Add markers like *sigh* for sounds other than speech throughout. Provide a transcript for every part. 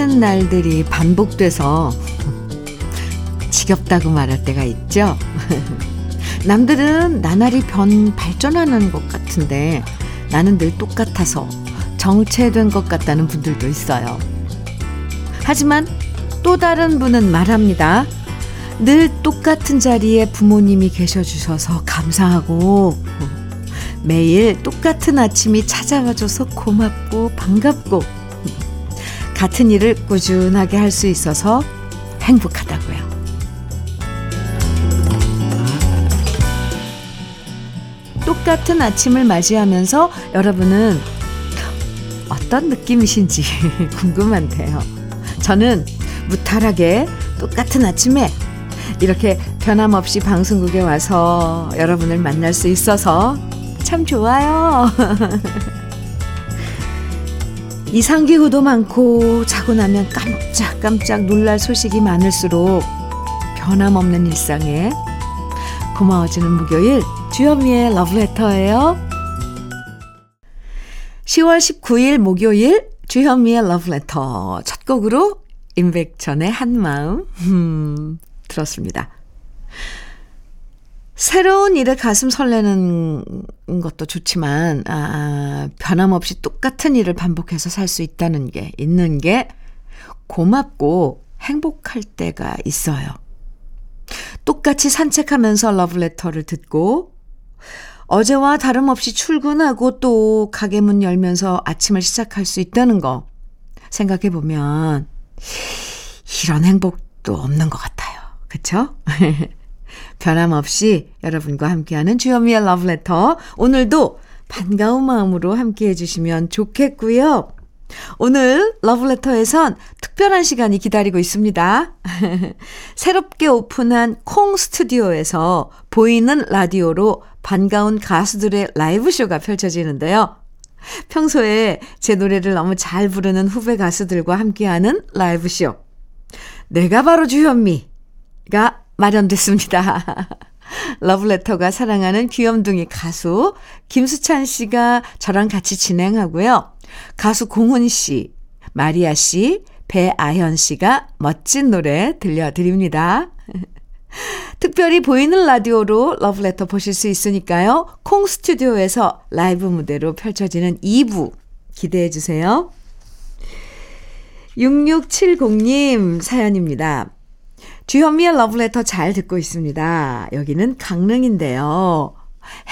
똑같은 날들이 반복돼서 지겹다고 말할 때가 있죠. *laughs* 남들은 나날이 변 발전하는 것 같은데 나는 늘 똑같아서 정체된 것 같다는 분들도 있어요. 하지만 또 다른 분은 말합니다. 늘 똑같은 자리에 부모님이 계셔 주셔서 감사하고 매일 똑같은 아침이 찾아와 줘서 고맙고 반갑고 같은 일을 꾸준하게 할 수 있어서 행복하다고요. 똑같은 아침을 맞이하면서 여러분은 어떤 느낌이신지 *laughs* 궁금한데요. 저는 무탈하게 똑같은 아침에 이렇게 변함없이 방송국에 와서 여러분을 만날 수 있어서 참 좋아요. *laughs* 이상기후도 많고 자고 나면 깜짝깜짝 놀랄 소식이 많을수록 변함없는 일상에 고마워지는 목요일 주현미의 러브레터예요. 10월 19일 목요일 주현미의 러브레터 첫 곡으로 임백천의 한마음 음, 들었습니다. 새로운 일에 가슴 설레는 것도 좋지만 아, 변함없이 똑같은 일을 반복해서 살 수 있다는 게 있는 게 고맙고 행복할 때가 있어요. 똑같이 산책하면서 러브레터를 듣고 어제와 다름없이 출근하고 또 가게 문 열면서 아침을 시작할 수 있다는 거 생각해 보면 이런 행복도 없는 것 같아요. 그쵸? *laughs* 변함없이 여러분과 함께하는 주현미의 러브레터. 오늘도 반가운 마음으로 함께 해 주시면 좋겠고요. 오늘 러브레터에선 특별한 시간이 기다리고 있습니다. *laughs* 새롭게 오픈한 콩 스튜디오에서 보이는 라디오로 반가운 가수들의 라이브쇼가 펼쳐지는데요. 평소에 제 노래를 너무 잘 부르는 후배 가수들과 함께하는 라이브쇼. 내가 바로 주현미가 마련됐습니다. *laughs* 러브레터가 사랑하는 귀염둥이 가수 김수찬 씨가 저랑 같이 진행하고요. 가수 공훈 씨, 마리아 씨, 배아현 씨가 멋진 노래 들려드립니다. *laughs* 특별히 보이는 라디오로 러브레터 보실 수 있으니까요. 콩 스튜디오에서 라이브 무대로 펼쳐지는 2부 기대해 주세요. 6670님 사연입니다. 주현미의 러브레터 잘 듣고 있습니다. 여기는 강릉인데요.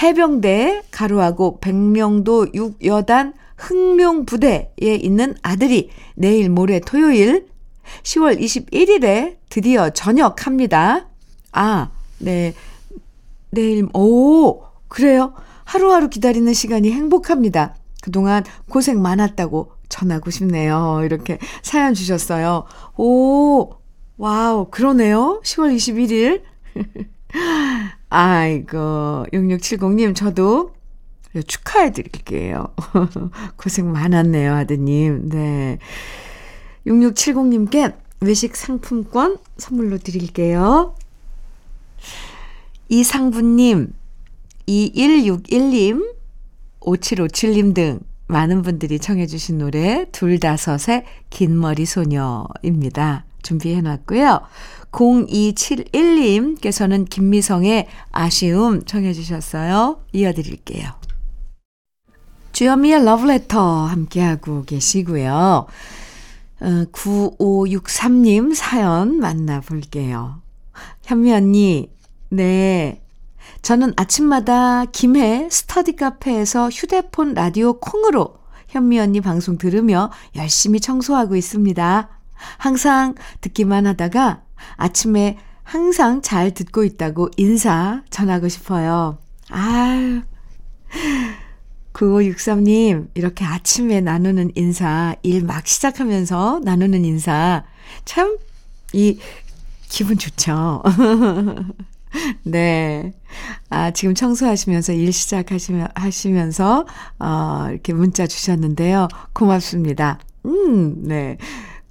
해병대 가루하고 백령도 6여단 흥룡부대에 있는 아들이 내일 모레 토요일 10월 21일에 드디어 전역합니다. 아, 네. 내일, 오, 그래요? 하루하루 기다리는 시간이 행복합니다. 그동안 고생 많았다고 전하고 싶네요. 이렇게 사연 주셨어요. 오, 와우, 그러네요. 10월 21일. *laughs* 아이고, 6670님, 저도 축하해 드릴게요. *laughs* 고생 많았네요, 아드님. 네. 6670님께 외식 상품권 선물로 드릴게요. 이상부님, 2161님, 5757님 등 많은 분들이 청해주신 노래 둘다섯의 긴 머리 소녀입니다. 준비해 놨고요. 0271님께서는 김미성의 아쉬움 청해 주셨어요. 이어드릴게요. 주현미의 러브레터 함께하고 계시고요. 9563님 어, 사연 만나볼게요. 현미 언니, 네. 저는 아침마다 김해 스터디 카페에서 휴대폰 라디오 콩으로 현미 언니 방송 들으며 열심히 청소하고 있습니다. 항상 듣기만 하다가 아침에 항상 잘 듣고 있다고 인사 전하고 싶어요. 아유. 9563님, 이렇게 아침에 나누는 인사, 일 막 시작하면서 나누는 인사, 참, 이, 기분 좋죠. *laughs* 네. 아, 지금 청소하시면서 일 시작하시면, 하시면서, 어, 이렇게 문자 주셨는데요. 고맙습니다. 음, 네.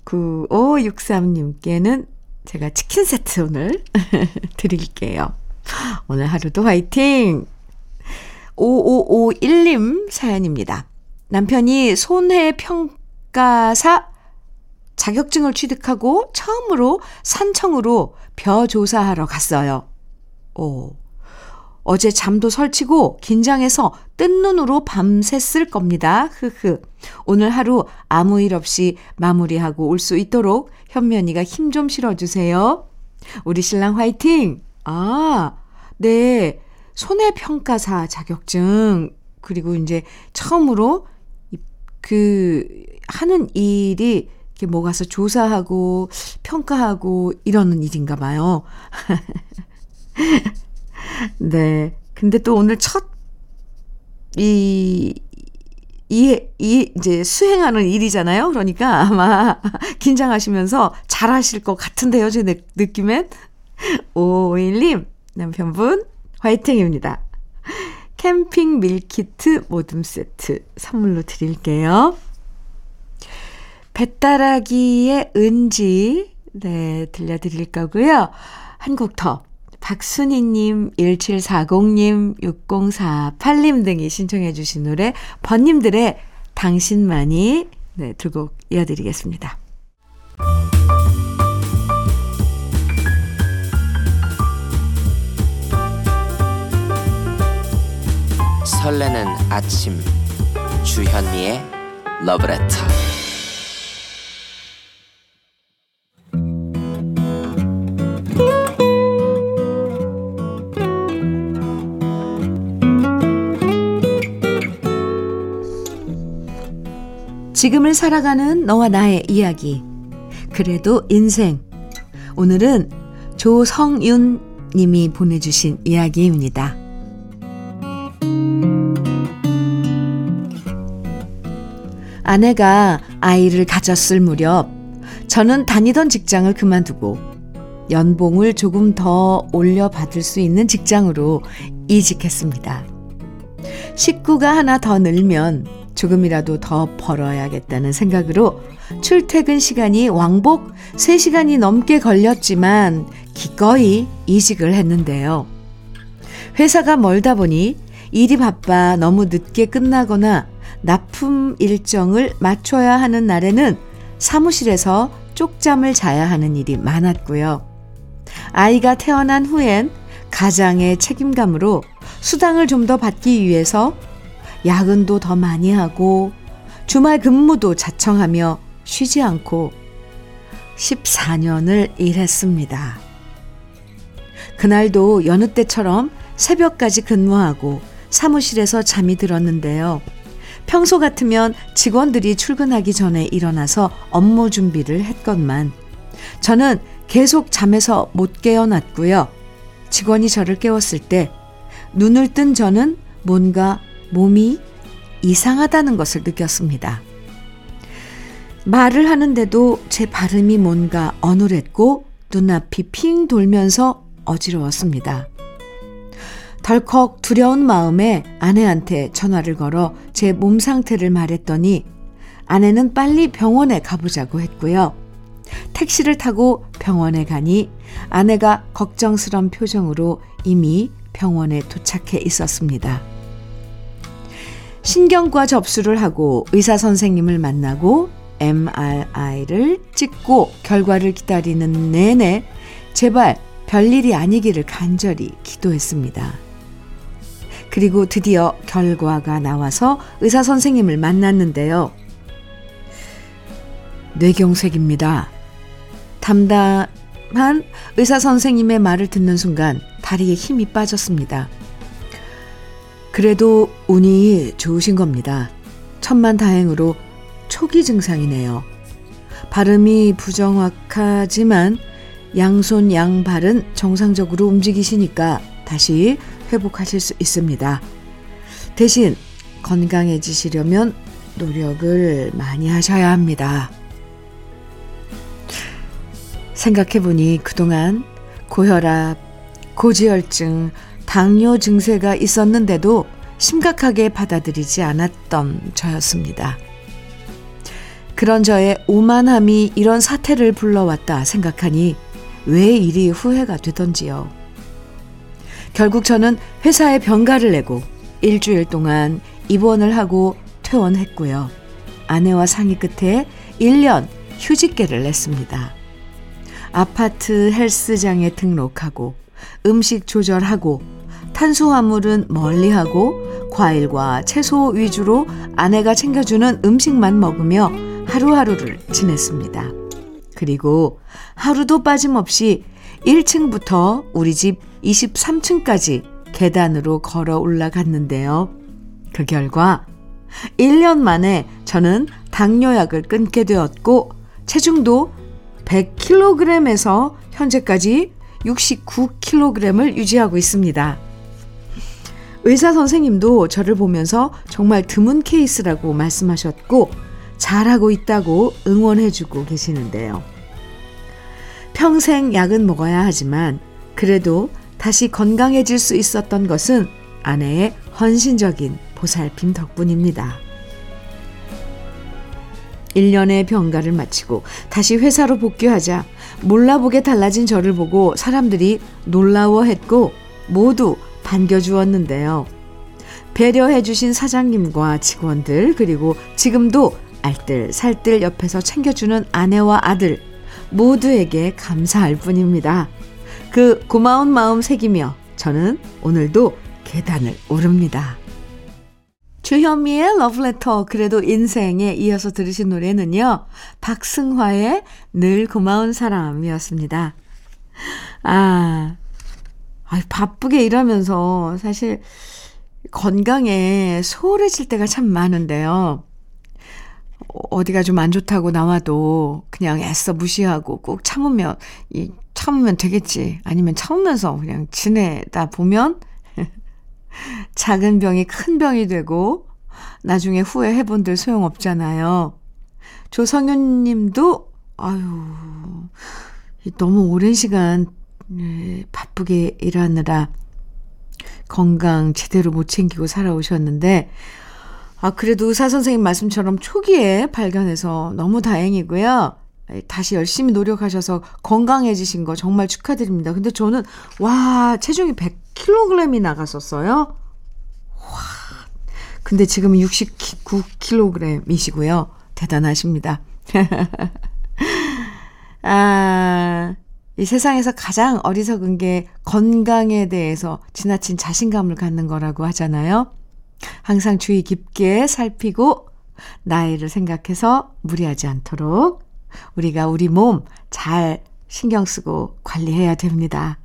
9563님께는 제가 치킨 세트 오늘 *laughs* 드릴게요. 오늘 하루도 화이팅! 5551님 사연입니다. 남편이 손해평가사 자격증을 취득하고 처음으로 산청으로 벼 조사하러 갔어요. 오. 어제 잠도 설치고 긴장해서 뜬 눈으로 밤샜을 겁니다. 흐흐. 오늘 하루 아무 일 없이 마무리하고 올 수 있도록 현면이가 힘 좀 실어주세요. 우리 신랑 화이팅! 아, 네. 손해평가사 자격증, 그리고 이제 처음으로 그 하는 일이 이렇게 뭐 가서 조사하고 평가하고 이러는 일인가 봐요. *laughs* 네. 근데 또 오늘 첫, 이, 이, 이, 이제 수행하는 일이잖아요. 그러니까 아마 *laughs* 긴장하시면서 잘 하실 것 같은데요. 제 느낌엔. 5551님, 남편분, 화이팅입니다. 캠핑 밀키트 모듬 세트 선물로 드릴게요. 배따라기의 은지, 네, 들려드릴 거고요. 한 곡 더. 박순희님, 1740님, 6048님 등이 신청해 주신 노래 번님들의 당신만이 네, 두 곡 이어드리겠습니다. 설레는 아침 주현미의 러브레터 지금을 살아가는 너와 나의 이야기. 그래도 인생. 오늘은 조성윤 님이 보내주신 이야기입니다. 아내가 아이를 가졌을 무렵 저는 다니던 직장을 그만두고 연봉을 조금 더 올려받을 수 있는 직장으로 이직했습니다. 식구가 하나 더 늘면 조금이라도 더 벌어야겠다는 생각으로 출퇴근 시간이 왕복 3시간이 넘게 걸렸지만 기꺼이 이직을 했는데요. 회사가 멀다 보니 일이 바빠 너무 늦게 끝나거나 납품 일정을 맞춰야 하는 날에는 사무실에서 쪽잠을 자야 하는 일이 많았고요. 아이가 태어난 후엔 가장의 책임감으로 수당을 좀 더 받기 위해서 야근도 더 많이 하고 주말 근무도 자청하며 쉬지 않고 14년을 일했습니다. 그날도 여느 때처럼 새벽까지 근무하고 사무실에서 잠이 들었는데요. 평소 같으면 직원들이 출근하기 전에 일어나서 업무 준비를 했건만 저는 계속 잠에서 못 깨어났고요. 직원이 저를 깨웠을 때 눈을 뜬 저는 뭔가 몸이 이상하다는 것을 느꼈습니다. 말을 하는데도 제 발음이 뭔가 어눌했고 눈앞이 핑 돌면서 어지러웠습니다. 덜컥 두려운 마음에 아내한테 전화를 걸어 제 몸 상태를 말했더니 아내는 빨리 병원에 가보자고 했고요. 택시를 타고 병원에 가니 아내가 걱정스런 표정으로 이미 병원에 도착해 있었습니다. 신경과 접수를 하고 의사 선생님을 만나고 MRI를 찍고 결과를 기다리는 내내 제발 별일이 아니기를 간절히 기도했습니다. 그리고 드디어 결과가 나와서 의사 선생님을 만났는데요. 뇌경색입니다. 담담한 의사 선생님의 말을 듣는 순간 다리에 힘이 빠졌습니다. 그래도 운이 좋으신 겁니다. 천만 다행으로 초기 증상이네요. 발음이 부정확하지만 양손 양발은 정상적으로 움직이시니까 다시 회복하실 수 있습니다. 대신 건강해지시려면 노력을 많이 하셔야 합니다. 생각해보니 그동안 고혈압, 고지혈증, 당뇨 증세가 있었는데도 심각하게 받아들이지 않았던 저였습니다. 그런 저의 오만함이 이런 사태를 불러왔다 생각하니 왜 이리 후회가 되던지요. 결국 저는 회사에 병가를 내고 일주일 동안 입원을 하고 퇴원했고요. 아내와 상의 끝에 1년 휴직계를 냈습니다. 아파트 헬스장에 등록하고 음식 조절하고 탄수화물은 멀리하고 과일과 채소 위주로 아내가 챙겨주는 음식만 먹으며 하루하루를 지냈습니다. 그리고 하루도 빠짐없이 1층부터 우리 집 23층까지 계단으로 걸어 올라갔는데요. 그 결과 1년 만에 저는 당뇨약을 끊게 되었고 체중도 100kg에서 현재까지 69kg을 유지하고 있습니다. 의사 선생님도 저를 보면서 정말 드문 케이스라고 말씀하셨고 잘하고 있다고 응원해주고 계시는데요. 평생 약은 먹어야 하지만 그래도 다시 건강해질 수 있었던 것은 아내의 헌신적인 보살핌 덕분입니다. 1년의 병가를 마치고 다시 회사로 복귀하자 몰라보게 달라진 저를 보고 사람들이 놀라워했고 모두 반겨주었는데요. 배려해주신 사장님과 직원들, 그리고 지금도 알뜰살뜰 옆에서 챙겨주는 아내와 아들, 모두에게 감사할 뿐입니다. 그 고마운 마음 새기며 저는 오늘도 계단을 오릅니다. 주현미의 러브레터 그래도 인생에 이어서 들으신 노래는요. 박승화의 늘 고마운 사람이었습니다. 아, 아 바쁘게 일하면서 사실 건강에 소홀해질 때가 참 많은데요. 어디가 좀 안 좋다고 나와도 그냥 애써 무시하고 꼭 참으면 이 참으면 되겠지. 아니면 참으면서 그냥 지내다 보면 *laughs* 작은 병이 큰 병이 되고 나중에 후회해 본들 소용없잖아요. 조성윤 님도 아유 너무 오랜 시간 네, 바쁘게 일하느라 건강 제대로 못 챙기고 살아오셨는데 아 그래도 의사 선생님 말씀처럼 초기에 발견해서 너무 다행이고요. 다시 열심히 노력하셔서 건강해지신 거 정말 축하드립니다. 근데 저는 와 체중이 100kg이 나갔었어요. 와 근데 지금 69kg이시고요. 대단하십니다. *laughs* 아, 이 세상에서 가장 어리석은 게 건강에 대해서 지나친 자신감을 갖는 거라고 하잖아요. 항상 주의 깊게 살피고 나이를 생각해서 무리하지 않도록 우리가 우리 몸 잘 신경 쓰고 관리해야 됩니다.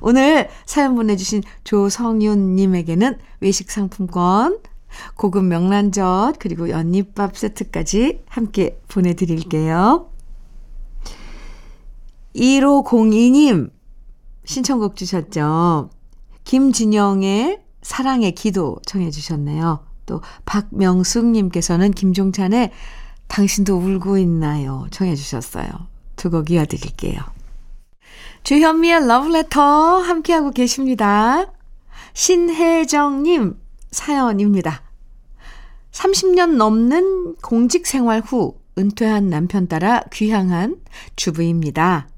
오늘 사연 보내주신 조성윤님에게는 외식 상품권 고급 명란젓 그리고 연잎밥 세트까지 함께 보내드릴게요. 1502님 신청곡 주셨죠. 김진영의 사랑의 기도 청해 주셨네요. 또 박명숙님께서는 김종찬의 당신도 울고 있나요? 청해 주셨어요. 두 곡 이어드릴게요. 주현미의 러브레터 함께하고 계십니다. 신혜정님 사연입니다. 30년 넘는 공직 생활 후 은퇴한 남편 따라 귀향한 주부입니다.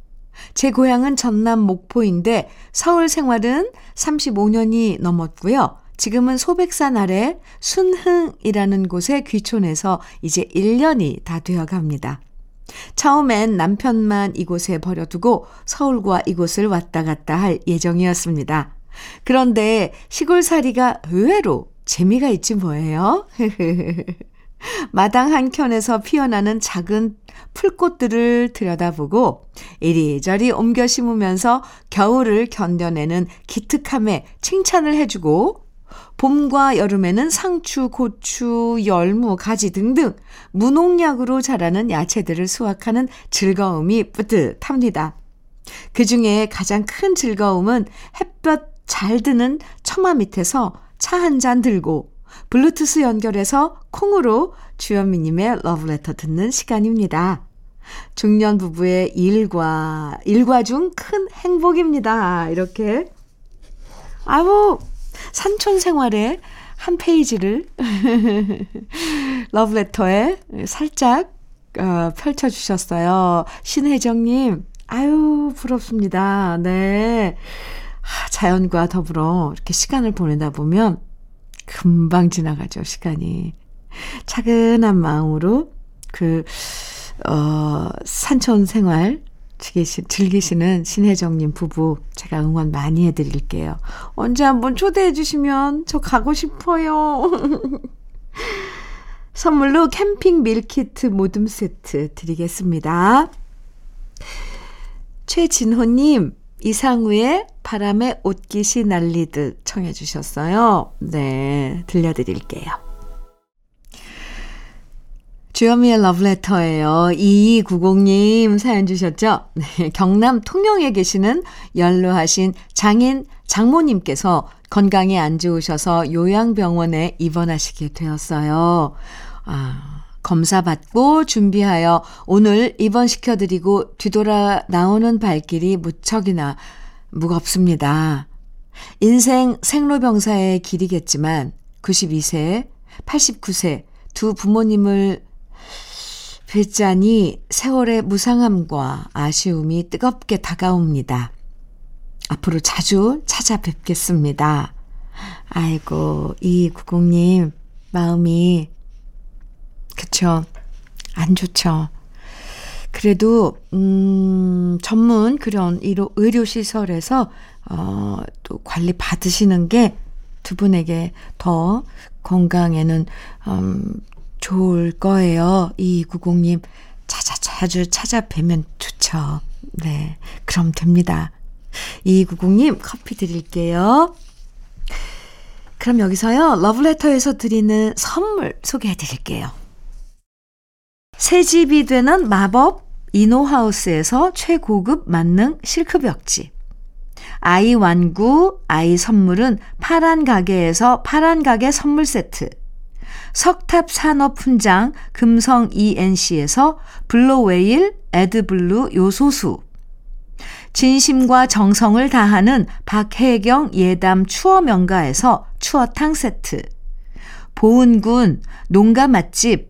제 고향은 전남 목포인데 서울 생활은 35년이 넘었고요. 지금은 소백산 아래 순흥이라는 곳에 귀촌해서 이제 1년이 다 되어 갑니다. 처음엔 남편만 이곳에 버려두고 서울과 이곳을 왔다 갔다 할 예정이었습니다. 그런데 시골살이가 의외로 재미가 있지 뭐예요? *laughs* 마당 한켠에서 피어나는 작은 풀꽃들을 들여다보고 이리저리 옮겨 심으면서 겨울을 견뎌내는 기특함에 칭찬을 해주고 봄과 여름에는 상추, 고추, 열무, 가지 등등 무농약으로 자라는 야채들을 수확하는 즐거움이 뿌듯합니다. 그 중에 가장 큰 즐거움은 햇볕 잘 드는 처마 밑에서 차 한 잔 들고 블루투스 연결해서 콩으로 주현미님의 러브레터 듣는 시간입니다. 중년 부부의 일과, 일과 중 큰 행복입니다. 이렇게. 아우, 산촌 생활의 한 페이지를 *laughs* 러브레터에 살짝 어, 펼쳐주셨어요. 신혜정님, 아유, 부럽습니다. 네. 자연과 더불어 이렇게 시간을 보내다 보면 금방 지나가죠, 시간이. 차근한 마음으로 그, 어, 산촌 생활 즐기시는 신혜정님 부부 제가 응원 많이 해드릴게요. 언제 한번 초대해 주시면 저 가고 싶어요. *laughs* 선물로 캠핑 밀키트 모듬 세트 드리겠습니다. 최진호님, 이상우의 바람에 옷깃이 날리듯 청해 주셨어요. 네, 들려드릴게요. 주현미의 러브레터예요. 2290님 사연 주셨죠? 네, 경남 통영에 계시는 연로하신 장인 장모님께서 건강이 안 좋으셔서 요양병원에 입원하시게 되었어요. 아, 검사 받고 준비하여 오늘 입원시켜드리고 뒤돌아 나오는 발길이 무척이나 무겁습니다. 인생 생로병사의 길이겠지만 92세, 89세 두 부모님을 뵙자니 세월의 무상함과 아쉬움이 뜨겁게 다가옵니다. 앞으로 자주 찾아뵙겠습니다. 아이고, 이구공님, 마음이, 그쵸. 안 좋죠. 그래도, 음, 전문 그런 의료, 의료시설에서, 어, 또 관리 받으시는 게 두 분에게 더 건강에는, 음, 좋을 거예요. 2290님. 찾아, 자주 찾아뵈면 좋죠. 네. 그럼 됩니다. 2290님, 커피 드릴게요. 그럼 여기서요, 러브레터에서 드리는 선물 소개해 드릴게요. 새 집이 되는 마법 이노하우스에서 최고급 만능 실크벽지. 아이 완구, 아이 선물은 파란 가게에서 파란 가게 선물 세트. 석탑 산업 훈장 금성 ENC에서 블로웨일 에드블루 요소수 진심과 정성을 다하는 박혜경 예담 추어 명가에서 추어탕 세트 보은군 농가 맛집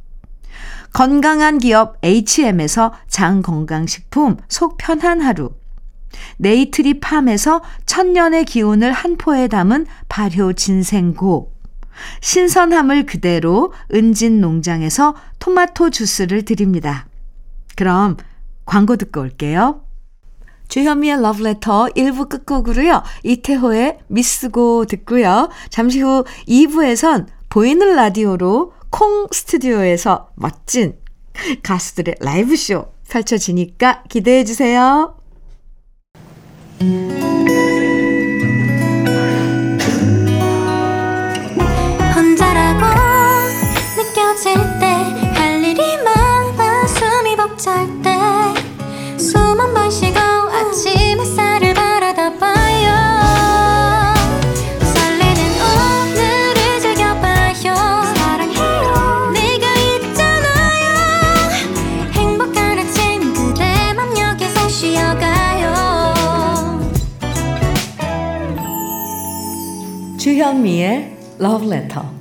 건강한 기업 H&M에서 장건강식품 속 편한 하루. 네이트리 팜에서 천년의 기운을 한 포에 담은 발효 진생고. 신선함을 그대로 은진 농장에서 토마토 주스를 드립니다. 그럼 광고 듣고 올게요. 주현미의 러브레터 1부 끝곡으로요. 이태호의 미스고 듣고요. 잠시 후 2부에선 보이는 라디오로 콩 스튜디오에서 멋진 가수들의 라이브쇼 펼쳐지니까 기대해 주세요. 주현미의 Love Letter.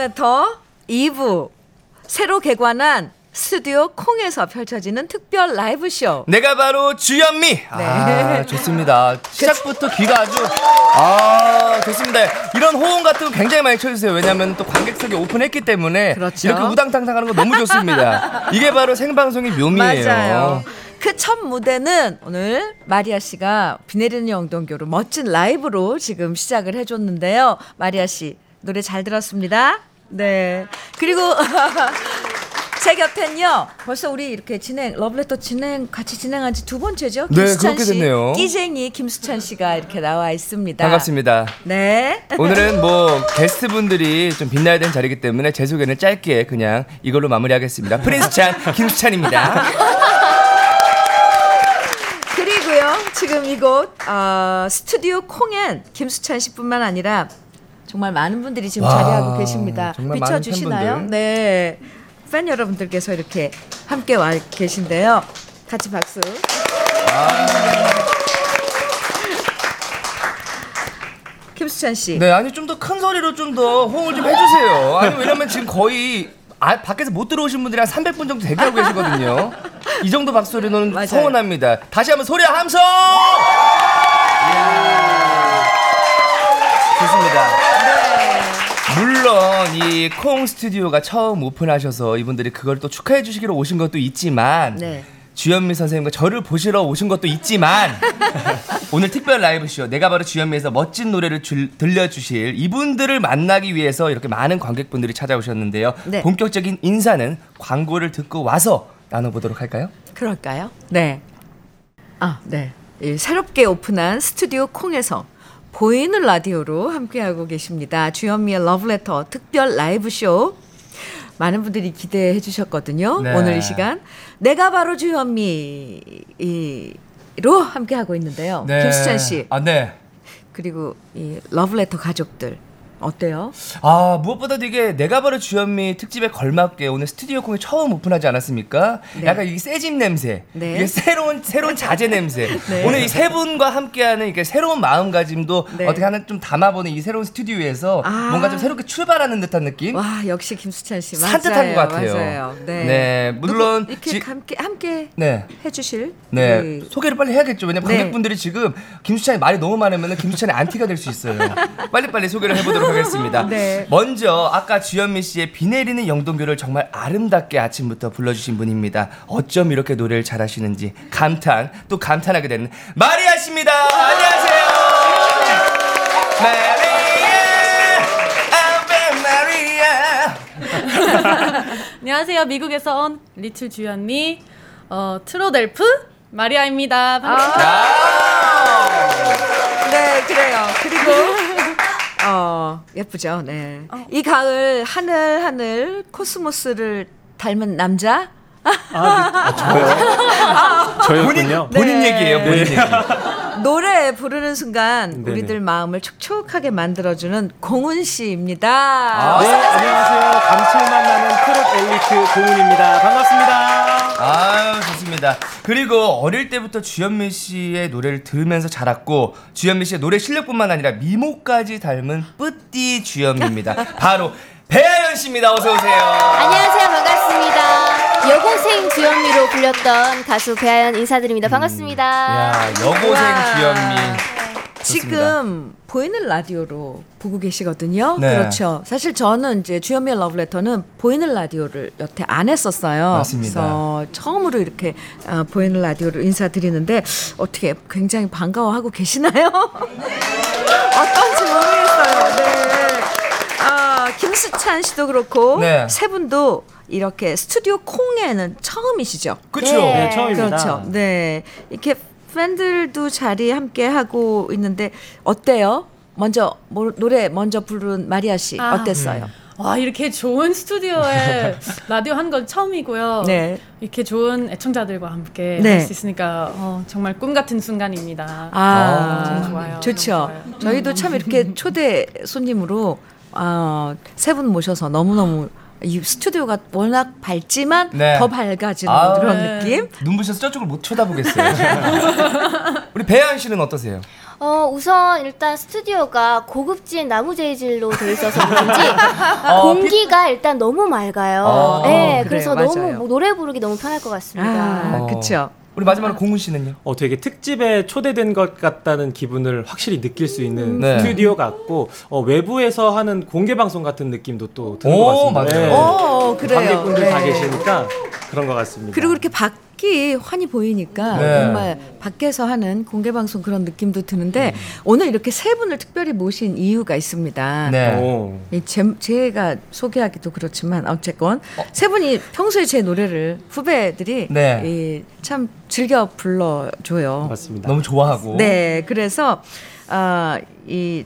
러브레터 2부 새로 개관한 스튜디오 콩에서 펼쳐지는 특별 라이브 쇼. 내가 바로 주현미. 네. 아, 좋습니다. 시작부터 귀가 아주 아, 좋습니다. 이런 호응 같은 거 굉장히 많이 쳐주세요. 왜냐하면 또 관객석이 오픈했기 때문에 그렇죠. 이렇게 우당탕탕 하는 거 너무 좋습니다. 이게 바로 생방송의 묘미예요. 맞아요. 그첫 무대는 오늘 마리아 씨가 비 내리는 영동교로 멋진 라이브로 지금 시작을 해줬는데요. 마리아 씨 노래 잘 들었습니다. 네. 그리고 *laughs* 제 곁엔요. 벌써 우리 이렇게 진행 러브레터 진행 같이 진행한 지 두 번째죠. 네, 김수찬 그렇게 씨, 됐네요. 끼쟁이 김수찬 씨가 이렇게 나와 있습니다. 반갑습니다. 네. 오늘은 뭐 게스트 분들이 좀 빛나야 되는 자리이기 때문에 제 소개는 짧게 그냥 이걸로 마무리하겠습니다. 프린스찬 *laughs* 김수찬입니다. 그리고요, 지금 이곳 어, 스튜디오 콩엔 김수찬 씨뿐만 아니라 정말 많은 분들이 지금 와, 자리하고 계십니다. 비춰주시나요? 네. 팬 여러분들께서 이렇게 함께 와 계신데요. 같이 박수. 김수찬 씨. 네, 아니 좀 더 큰 소리로 좀 더 호응을 좀 해주세요. 아니 왜냐면 지금 거의 아, 밖에서 못 들어오신 분들이 한 300분 정도 대기하고 계시거든요. 이 정도 박소리는 맞아요. 서운합니다. 다시 한번 소리 함성! 이야. 좋습니다. 물론 이 콩 스튜디오가 처음 오픈하셔서 이분들이 그걸 또 축하해 주시기로 오신 것도 있지만 네. 주현미 선생님과 저를 보시러 오신 것도 있지만 *laughs* 오늘 특별 라이브 쇼 내가 바로 주현미에서 멋진 노래를 줄- 들려주실 이분들을 만나기 위해서 이렇게 많은 관객분들이 찾아오셨는데요. 네. 본격적인 인사는 광고를 듣고 와서 나눠보도록 할까요? 그럴까요? 네. 아, 네. 이 새롭게 오픈한 스튜디오 콩에서 보이는 라디오로 함께하고 계십니다. 주현미의 러브레터 특별 라이브 쇼. 많은 분들이 기대해 주셨거든요. 네. 오늘 이 시간 내가 바로 주현미로 함께하고 있는데요. 김수찬 씨 아, 네. 그리고 이 러브레터 가족들 어때요? 아 무엇보다도 이게 내가 바로 주현미 특집에 걸맞게 오늘 스튜디오 콩이 처음 오픈하지 않았습니까? 네. 약간 이 새집 냄새, 네. 이게 새로운 새로운 자재 냄새. *laughs* 네. 오늘 이 세 분과 함께하는 이게 새로운 마음가짐도 네. 어떻게 하나 좀 담아보는 이 새로운 스튜디오에서 아. 뭔가 좀 새롭게 출발하는 듯한 느낌. 와 역시 김수찬 씨 산뜻한 맞아요, 것 같아요. 맞아요. 네. 네, 물론 이렇게 지- 함께 함께 네. 해주실 네그 소개를 빨리 해야겠죠 왜냐면 네. 관객분들이 지금 김수찬이 말이 너무 많으면 김수찬이 안티가 될 수 있어요 빨리 빨리 소개를 해보도록 하겠습니다 *laughs* 네. 먼저 아까 주현미 씨의 비 내리는 영동교를 정말 아름답게 아침부터 불러주신 분입니다 어쩜 이렇게 노래를 잘하시는지 감탄 또 감탄하게 되는 마리아 씨입니다 안녕하세요 마리아 마리아 안녕하세요. 미국에서 온 little 주현미, 어, 트로델프 마리아입니다. 반갑습니다. 네, 그래요. 그리고 어, 예쁘죠. 네. 이 가을 하늘 하늘 코스모스를 닮은 남자? *laughs* 저였군요. 본인 네. 얘기예요 본인 얘기 노래 부르는 순간 네네. 우리들 마음을 촉촉하게 만들어주는 공훈 씨입니다. 네, 안녕하세요. 감칠맛 나는 트롯 엘리트 공훈입니다. 반갑습니다. 아유 좋습니다. 그리고 어릴 때부터 주현미 씨의 노래를 들으면서 자랐고 주현미 씨의 노래 실력뿐만 아니라 미모까지 닮은 뿌띠 주현미입니다. 바로 배아연 씨입니다. 어서 오세요. 안녕하세요. 반갑습니다. 여고생 주현미로 불렸던 가수 배아연 인사드립니다. 반갑습니다. 야 여고생 와. 주현미. 지금 보이는 라디오로 보고 계시거든요. 네. 그렇죠. 사실 저는 이제 주현미의 러브레터는 보이는 라디오를 여태 안 했었어요. 맞습니다. 그래서 처음으로 이렇게 어, 보이는 라디오로 인사드리는데 어떻게 굉장히 반가워하고 계시나요? 어떤지 모르겠어요. 네. 아, 김수찬 씨도 그렇고 네. 세 분도 이렇게 스튜디오 콩에는 처음이시죠? 그렇죠. 네. 네, 처음입니다. 그렇죠. 네. 이렇게 팬들도 자리 함께 하고 있는데 어때요? 먼저 뭐, 노래 먼저 부른 마리아 씨 아. 어땠어요? 와 이렇게 좋은 스튜디오에 *laughs* 라디오 한 건 처음이고요. 네. 이렇게 좋은 애청자들과 함께 네. 할수 있으니까 어, 정말 꿈 같은 순간입니다. 아, 너무 좋아요. 좋죠. 좋아요. 저희도 참 이렇게 초대 손님으로 아, 세분 모셔서 너무너무 이 스튜디오가 워낙 밝지만 네. 더 밝아지는 아, 그런 네. 느낌? 눈부셔서 저쪽을 못 쳐다보겠어요. *laughs* 우리 배아연 씨는 어떠세요? 어, 우선 일단 스튜디오가 고급진 나무 재질로 되어 있어서 그런지 어, 공기가 일단 너무 맑아요. 어, 네, 그래요, 그래서 맞아요. 너무 뭐 노래 부르기 너무 편할 것 같습니다. 아, 어. 그쵸. 우리 마지막으로 공훈 씨는요? 어, 되게 특집에 초대된 것 같다는 기분을 확실히 느낄 수 있는 네. 스튜디오 같고 어, 외부에서 하는 공개 방송 같은 느낌도 또 드는 오, 것 같습니다. 맞아요. 오, 그래요. 관객분들 다 네. 계시니까 그런 것 같습니다. 그리고 이렇게 밖 이 환히 보이니까 네. 정말 밖에서 하는 공개 방송 그런 느낌도 드는데 오늘 이렇게 세 분을 특별히 모신 이유가 있습니다. 네. 이 제, 제가 소개하기도 그렇지만 어쨌건 세 분이 평소에 제 노래를 후배들이 네. 이, 참 즐겨 불러줘요. 맞습니다. 너무 좋아하고. 네, 그래서 아이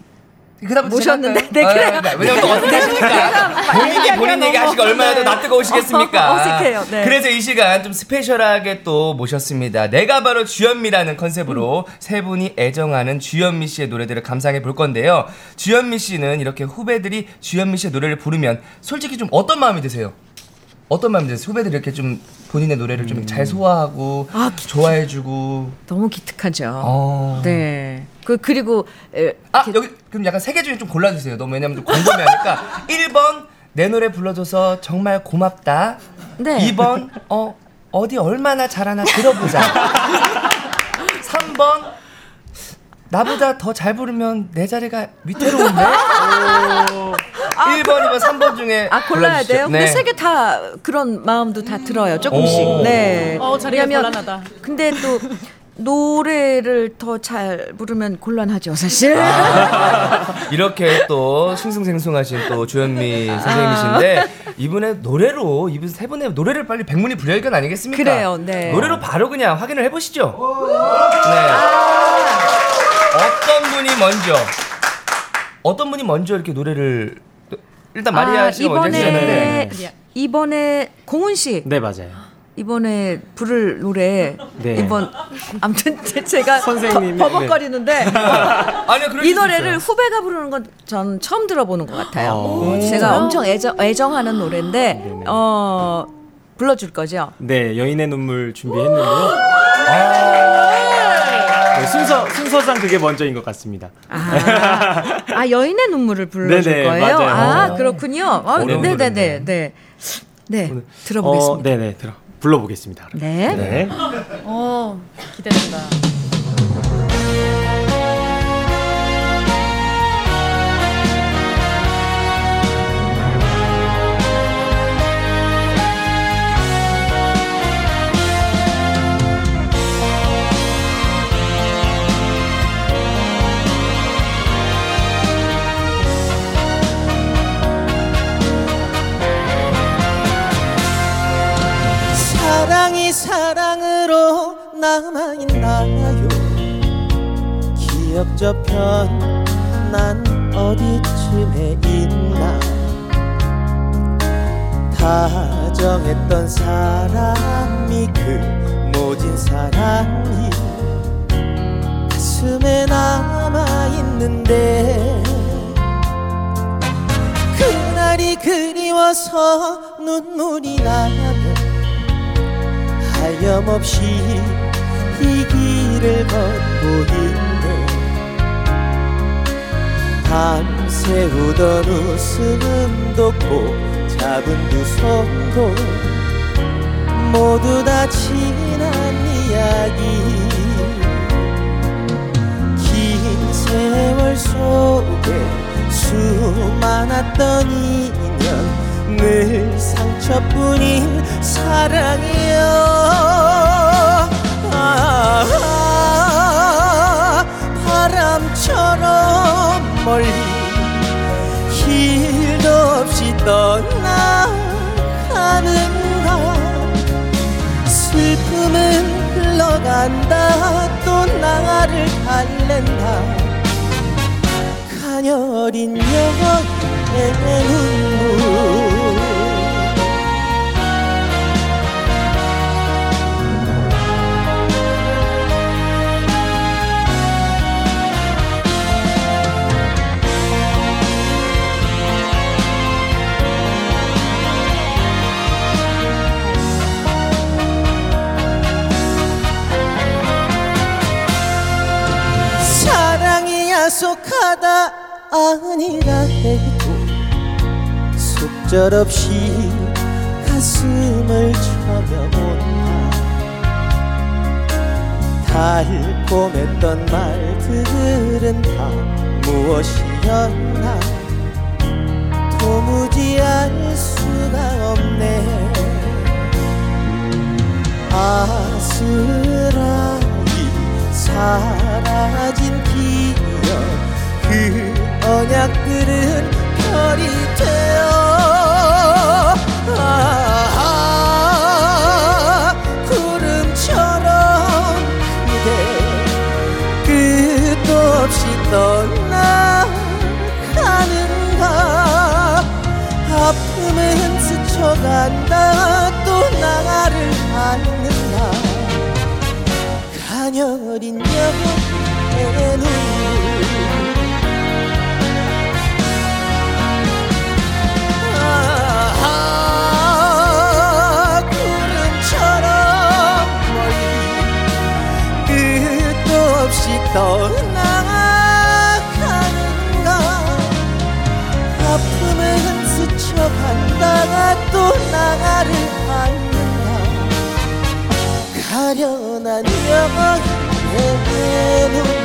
그다음 모셨는데, 네, 그래요. 왜냐면 또 어색하시니까 본인이 본인 얘기 하시고 얼마나 더 낯뜨거우시겠습니까? 어, 어색해요, 네. 그래서 이 시간 좀 스페셜하게 또 모셨습니다. 내가 바로 주현미라는 컨셉으로 세 분이 애정하는 주현미 씨의 노래들을 감상해 볼 건데요. 주현미 씨는 이렇게 후배들이 주현미 씨의 노래를 부르면 솔직히 좀 어떤 마음이 드세요? 어떤 마음이 드세요? 후배들이 이렇게 좀 본인의 노래를 좀 잘 소화하고 아, 기- 좋아해주고. 너무 기특하죠. 어. 네. 그 그리고 에, 아 여기 그럼 약간 세 개 중에 좀 골라주세요. 너무 왜냐면 좀 궁금해하니까 1번 *laughs* 내 노래 불러줘서 정말 고맙다. 네. 2번 어 어디 얼마나 잘하나 들어보자. *laughs* 3번 나보다 더 잘 부르면 내 자리가 위태로운데. *laughs* 1번, 2번, 3번 중에 아 골라야 골라주시죠. 돼요? 근데 네. 세 개 다 그런 마음도 다 들어요. 조금씩. 오. 네. 어, 자리가 왜냐면 곤란하다. 근데 또 노래를 더 잘 부르면 곤란하죠, 사실. 이렇게 또 싱숭생숭하신 또 주현미 아. 선생님이신데 이분의 노래로 이분 세 분의 노래를 빨리 백문이 불여일견 아니겠습니까? 그래요, 네. 노래로 바로 그냥 확인을 해보시죠. 네. 어떤 분이 먼저 어떤 분이 먼저 이렇게 노래를 일단 마리아 아, 씨가 이번에 해주셨는데 마리아. 이번에 공훈 씨 네, 맞아요. 이번에 부를 노래 네. 이번 아무튼 제가 선생님이, 버- 버벅거리는데 아니요 그럴 이 수도 노래를 있어요. 후배가 부르는 건 전 처음 들어보는 것 같아요. 어. 제가 엄청 애정, 애정하는 노래인데 네네. 어 불러줄 거죠. 네, 여인의 눈물 준비했는데요. 네, 순서 순서상 그게 먼저인 것 같습니다. 아, 아 여인의 눈물을 불러줄 네네, 거예요. 맞아요. 아 어. 그렇군요. 어, 어려운 네네네 노래인데. 네. 네 어, 들어보겠습니다. 네, 네, 들어 불러보겠습니다. 네. 네. 어, 기대된다. 사랑으로 남아있나요? 기억 저편 난 어디쯤에 있나? 다정했던 사람이 그 모진 사랑이 가슴에 남아있는데 그날이 그리워서 눈물이 나면 하염없이 이 길을 걷고 있네. 밤새우던 웃음도 꼭 잡은 두 손도 모두 다 지난 이야기. 긴 세월 속에 수많았던 인연 늘 상처뿐인 사랑이여. 아, 아, 바람처럼 멀리 길도 없이 떠나가는가 슬픔은 흘러간다 또 나를 달랜다. 가녀린 여의 눈물 야속하다 아니라 해도 속절없이 가슴을 쳐겨본다 달콤했던 말들은 다 무엇이었나? 도무지 알 수가 없네. 아스라이 사라진 기억 그 언약들은 별이 되어. 아, 구름처럼 그대 끝도 없이 떠나가는가. 아픔은 스쳐간다 또 나를 안는다. 가녀린 여의 눈물 떠나가는가 아픔은 스쳐간다가 또 나를 안는다. 가련한 눈물 연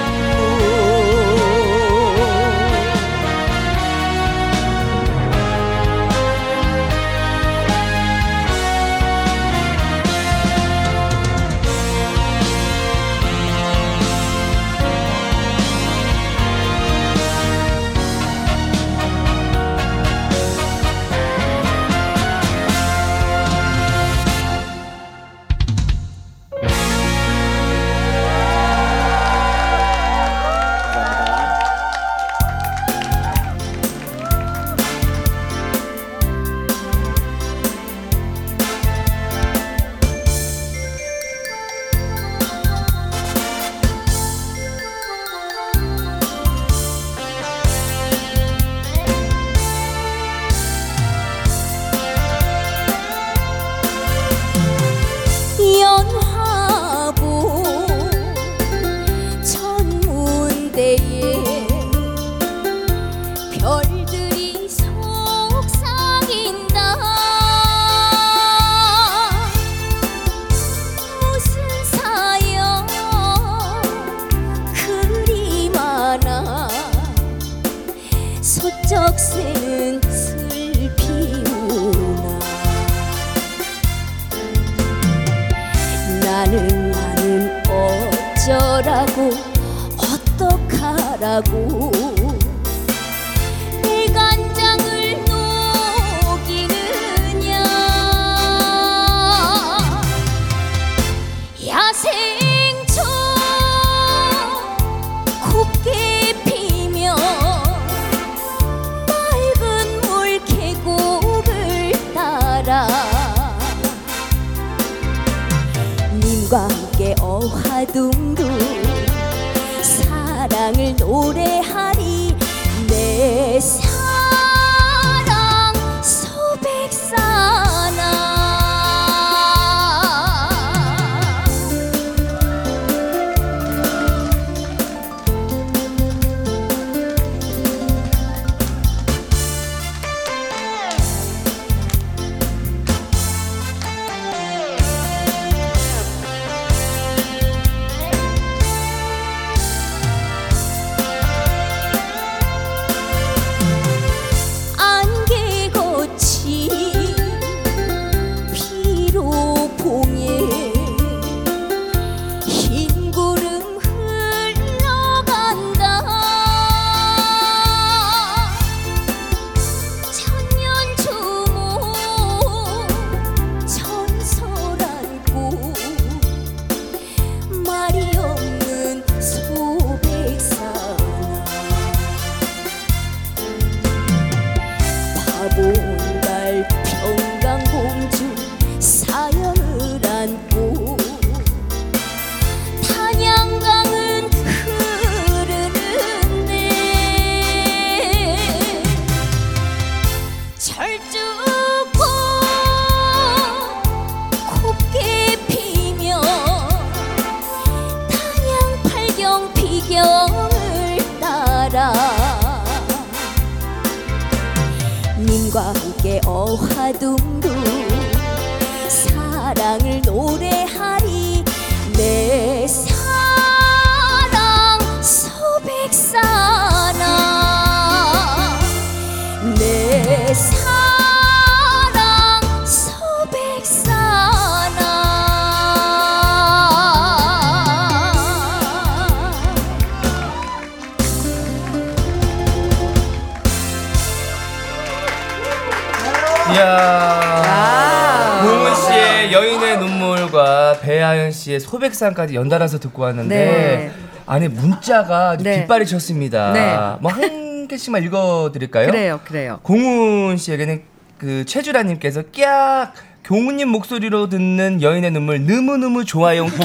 배아연 씨의 소백산까지 연달아서 듣고 왔는데 네. 안에 문자가 네. 빗발이셨습니다. 네. 뭐한 개씩만 읽어드릴까요? 그래요, 그래요. 공훈 씨에게는 그 최주라님께서 깍 교훈님 목소리로 듣는 여인의 눈물 너무너무 좋아요 깍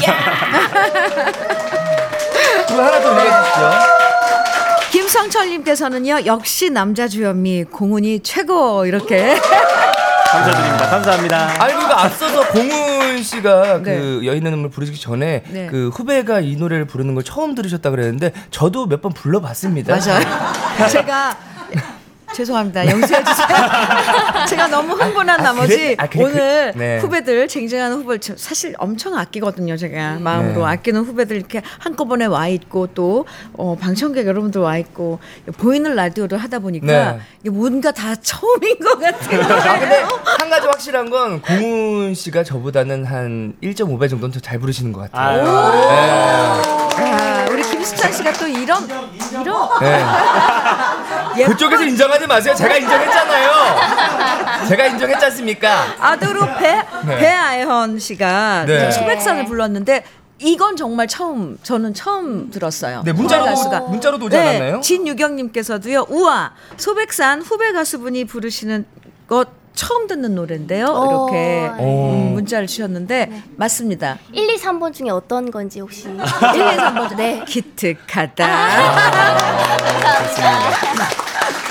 그거 하나 더 읽어주시죠 김성철님께서는요, 역시 남자 주현미, 공훈이 최고, 이렇게. *laughs* 감사드립니다. 감사합니다. 아니 그거 앞서서 공훈 씨가 네. 그 여인의 눈물 부르시기 전에 네. 그 후배가 이 노래를 부르는 걸 처음 들으셨다 그랬는데 저도 몇 번 불러봤습니다 맞아요. *laughs* 제가 죄송합니다. 용서해 주세요. *laughs* 제가 너무 흥분한 나머지 그래? 아, 그래, 오늘 그- 네. 후배들 쟁쟁하는 후배들 저 사실 엄청 아끼거든요. 제가 마음으로 네. 아끼는 후배들 이렇게 한꺼번에 와 있고 또 어, 방청객 여러분들 와 있고 보이는 라디오를 하다 보니까 네. 이게 뭔가 다 처음인 것 같아요. *laughs* 아, 근데 한 가지 확실한 건 공훈 씨가 저보다는 한 1.5배 정도는 더 잘 부르시는 것 같아요. 김수찬 씨가 또 이런 이런 네. 그쪽에서 인정하지 마세요. 제가 인정했잖아요. 제가 인정했지 않습니까? 아두로 배 네. 배아현 씨가 네. 소백산을 불렀는데 이건 정말 처음 저는 처음 들었어요. 네, 후배 가수가. 문자로도 오지 않았나요? 진유경님께서도요. 우와 소백산 후배 가수분이 부르시는 것 처음 듣는 노래인데요. 이렇게 오. 음, 문자를 주셨는데 맞습니다. 1, 2, 3번 중에 어떤 건지 혹시 1, 2, 3번 네. 기특하다.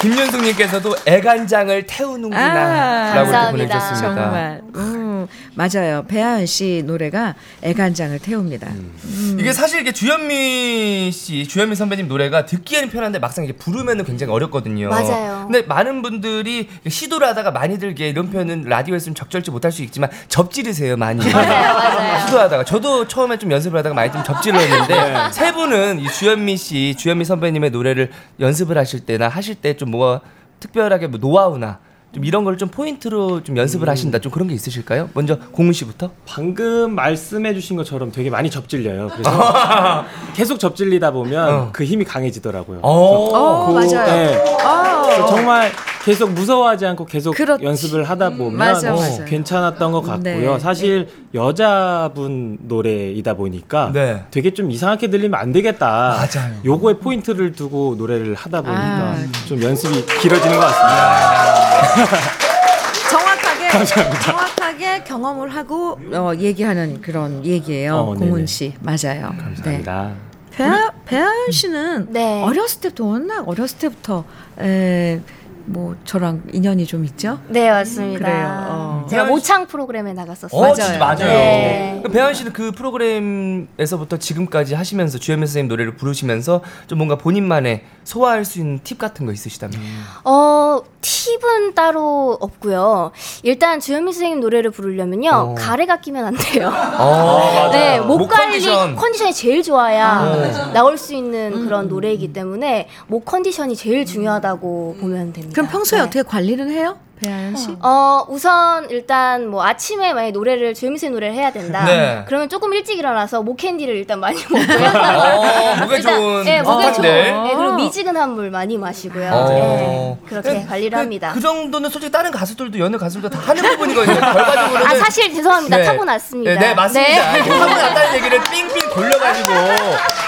김윤숙님께서도 애간장을 태우는구나 아, 라고 감사합니다. 보내주셨습니다. 정말 음, 맞아요. 배아연 씨 노래가 애간장을 태웁니다. 음. 이게 사실 이게 주현미 씨, 주현미 선배님 노래가 듣기에는 편한데 막상 이게 부르면은 굉장히 어렵거든요. 맞아요. 근데 많은 분들이 시도를 하다가 많이들 이게 이런 표현은 라디오에서는 적절치 못할 수 있지만 접지르세요 많이. 맞아요, *laughs* 맞아요. 시도하다가 저도 처음에 좀 연습을 하다가 많이 좀 접지를 했는데 세 분은 이 주현미 씨, 주현미 선배님의 노래를 연습을 하실 때나 하실 때 좀 뭐가 특별하게 뭐 노하우나 좀 이런 걸 좀 포인트로 좀 연습을 하신다 좀 그런 게 있으실까요? 먼저 공훈 씨부터. 방금 말씀해주신 것처럼 되게 많이 접질려요. 그래서 *laughs* 계속 접질리다 보면 어. 그 힘이 강해지더라고요. 어, 그- 맞아요. 네. 어. 정말 계속 무서워하지 않고 계속 그렇지. 연습을 하다 보면 맞아, 어, 맞아요. 괜찮았던 것 같고요. 네. 사실 여자분 노래이다 보니까 네. 되게 좀 이상하게 들리면 안 되겠다. 맞아요. 요거에 포인트를 두고 노래를 하다 보니까 아. 좀 연습이 길어지는 것 같습니다. *laughs* 정확하게 정확하게 경험을 하고 어, 얘기하는 그런 얘기예요. 어, 공훈. 씨 맞아요. 네. 감사합니다. 배아 배아연 씨는 네. 어렸을 때부터 워낙 어렸을 때부터 에, 뭐 저랑 인연이 좀 있죠. 네, 맞습니다. 그래요. 어. 제가 모창 프로그램에 나갔었어요. 어, 진짜 맞아요. 네. 그 배현 씨는 그 프로그램에서부터 지금까지 하시면서 주현미 선생님 노래를 부르시면서 좀 뭔가 본인만의 소화할 수 있는 팁 같은 거 있으시다면? 어, 팁은 따로 없고요. 일단 주현미 선생님 노래를 부르려면요. 어. 가래가 끼면 안 돼요. *laughs* 어, 네, 목, 목 관리 컨디션. 컨디션. 이 제일 좋아야 어. 나올 수 있는 그런 노래이기 때문에 목 컨디션이 제일 중요하다고 보면 됩니다. 그럼 평소에 네. 어떻게 관리를 해요, 배아연 씨? 어 우선 일단 뭐 아침에 만약 노래를 씨 노래를 해야 된다. 네. 그러면 조금 일찍 일어나서 목 캔디를 일단 많이 *laughs* 먹고요. 어, 목에 좋은 네, 목에 좋은. 네, 그리고 미지근한 물 많이 마시고요. 어. 네, 그렇게 그- 관리를 그- 합니다. 그 정도는 솔직히 다른 가수들도 연예 가수들도 다 하는 부분이거든요. 결과적으로는 아 사실 죄송합니다. 네. 타고났습니다. 네, 네, 맞습니다. 네. 타고났다는 얘기를 삥삥 돌려가지고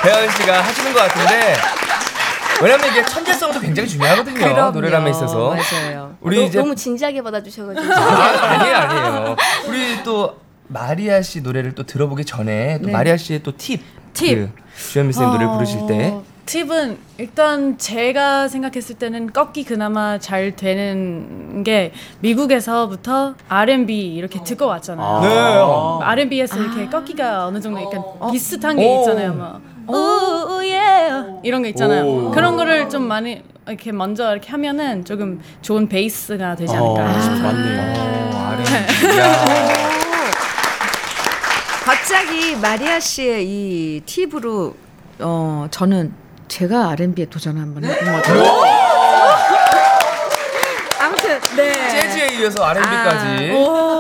배현 씨가 하시는 것 같은데 왜냐면 이게 천재성도 굉장히 중요하거든요. 그럼요. 노래람에 있어서. 맞아요. 우리 너, 이제 너무 진지하게 받아주셔가지고 *laughs* 아, 아니에요, 아니에요. 우리 또 마리아 씨 노래를 또 들어보기 전에 또 네. 마리아 씨의 또 팁. 팁. 그 주현미 씨 노래 부르실 때. 어, 팁은 일단 제가 생각했을 때는 꺾기 그나마 잘 되는 게 미국에서부터 R&B 이렇게 듣고 왔잖아요. 네. R&B에서 이렇게 꺾기가 어느 정도 약간 비슷한 게 오. 있잖아요. 막 오예 이런 거 있잖아요. 그런 거를 좀 많이 이렇게 먼저 이렇게 하면은 조금 좋은 베이스가 되지 않을까 어, 싶어요. 맞네요. 어. 갑자기 마리아 씨의 이 팁으로 어 저는 제가 R&B에 도전 한번 해본 것 같아요. 아무튼 네. 재즈에 이어서 R&B까지.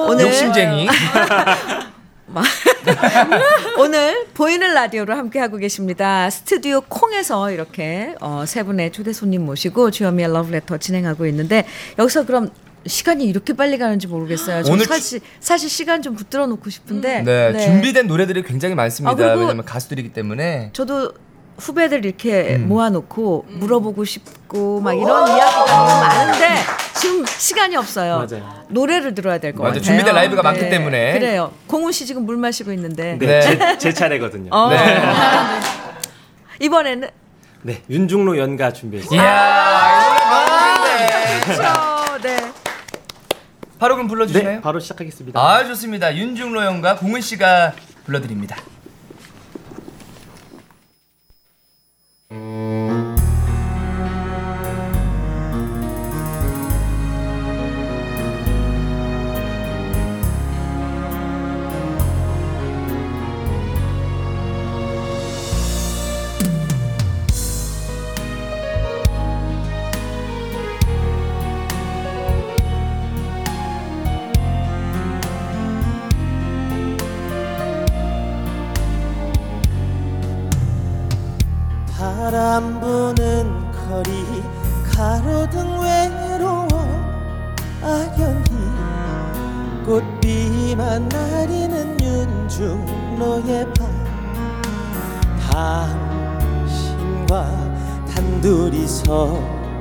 오늘 욕심쟁이. *laughs* *laughs* 오늘 보이는 라디오로 함께 하고 계십니다. 스튜디오 콩에서 이렇게 어, 세 분의 초대 손님 모시고 주현미의 러브레터 진행하고 있는데 여기서 그럼 시간이 이렇게 빨리 가는지 모르겠어요. 저 오늘 사실 사실 시간 좀 붙들어 놓고 싶은데 네, 준비된 노래들이 굉장히 많습니다. 아, 왜냐면 가수들이기 때문에. 저도 후배들 이렇게 음. 모아놓고 물어보고 싶고 막 이런 이야기가 너무 많은데 지금 시간이 없어요. 맞아요. 노래를 들어야 될 것 맞아요. 같아요. 준비된 라이브가 많기 때문에. 그래요. 공훈 씨 지금 물 마시고 있는데 네, 네. 제, 제 차례거든요. 어. 네. *laughs* 이번에는 네, 윤중로 연가 준비했습니다. 이야, 많은데. 그렇죠. 네. 바로 그럼 불러주시나요? 네, 바로 시작하겠습니다. 아, 좋습니다. 윤중로 형과 공은 씨가 불러드립니다. 바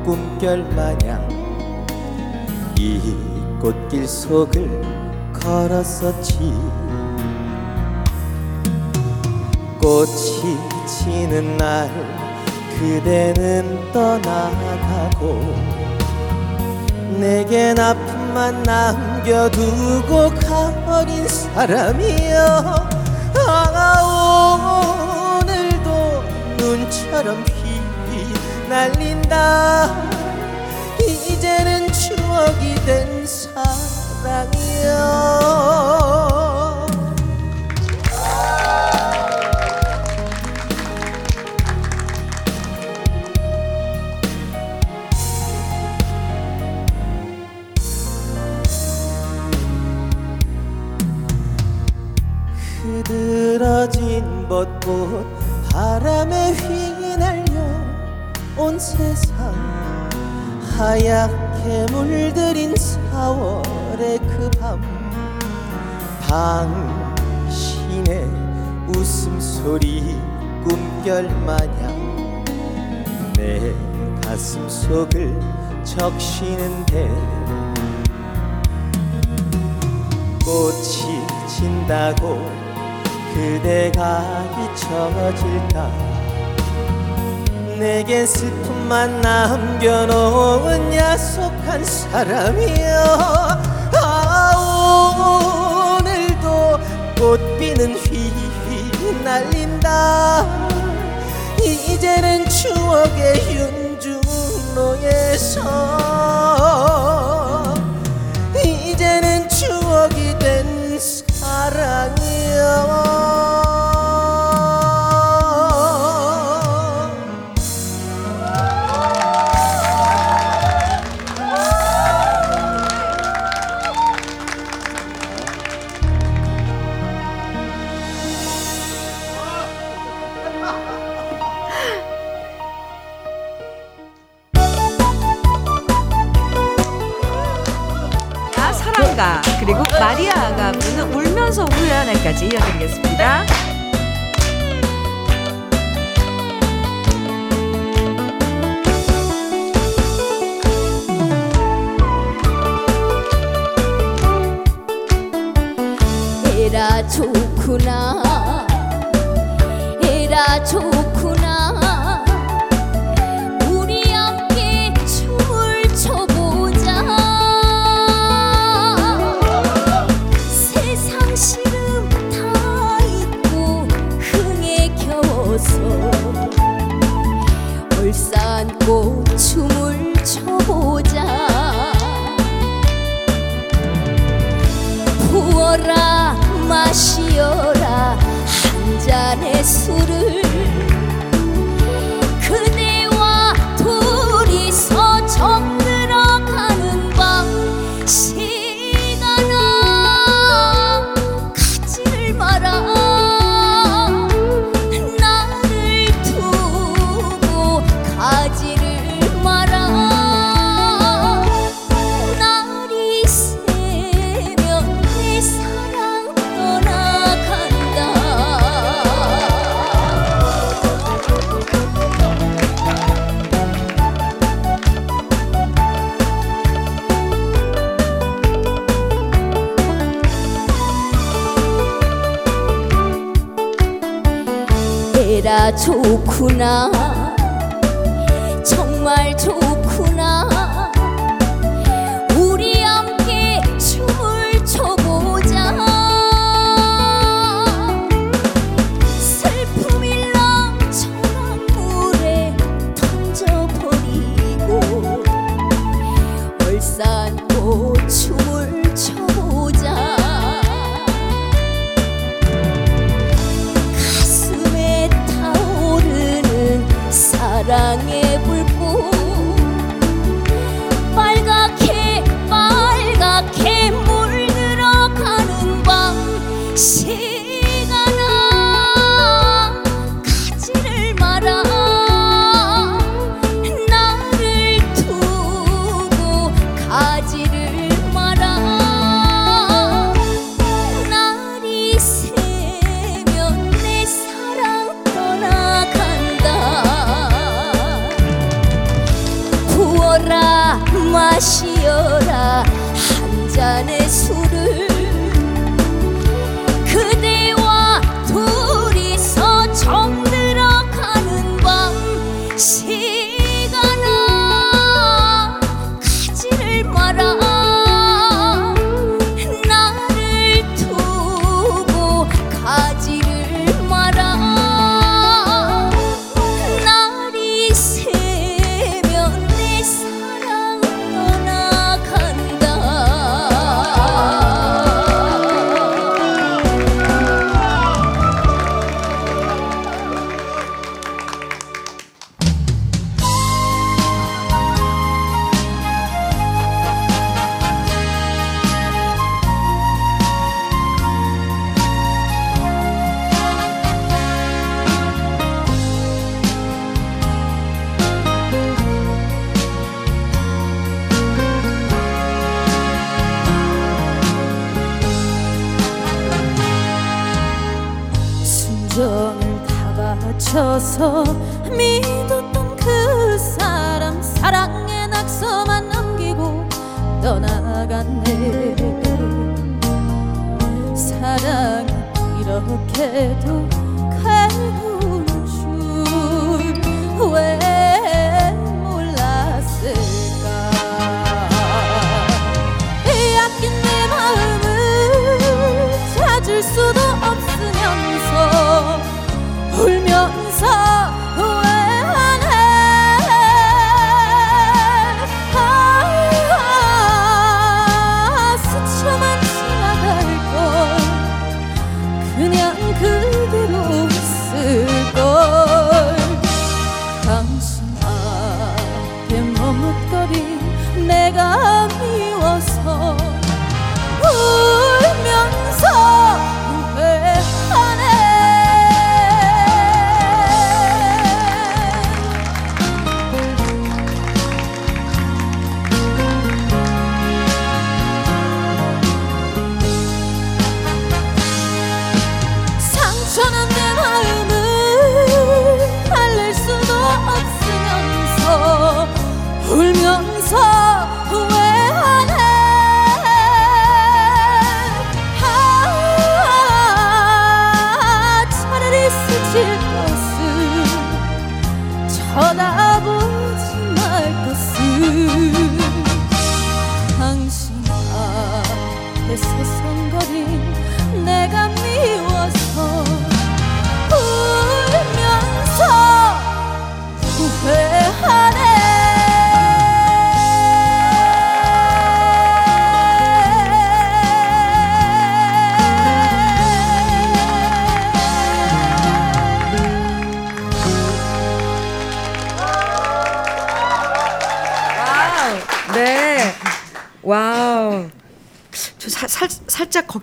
꿈결 마냥 이 꽃길 속을 걸었었지. 꽃이 지는 날 그대는 떠나가고 내겐 아픔만 남겨두고 가버린 사람이여. 아 오늘도 눈처럼 휘 날린다. 이제는 추억이 된 사랑이여. 흐드러진 벚꽃 바람에 휘날려 온 세상 하얗게 물들인 4월의 그 밤 당신의 웃음소리 꿈결 마냥 내 가슴 속을 적시는데 꽃이 진다고 그대가 잊혀질까 내겐 슬픔만 남겨놓은 야속한 사람이여. 아 오늘도 꽃비는 휘휘 날린다. 이제는 추억의 윤중로에서 아, 사랑가 그리고 마리아가 부르는 울면서 후회하네까지 이어드리겠습니다. 사랑의 불꽃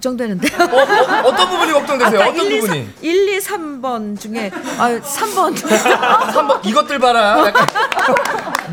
걱정되는데요. 어, 어, 떤 부분이 걱정되세요? 어떤 1, 2, 부분이? 3, 1, 2, 3번 중에 아, 3번. 3번 *laughs* 이것들 봐라. 약간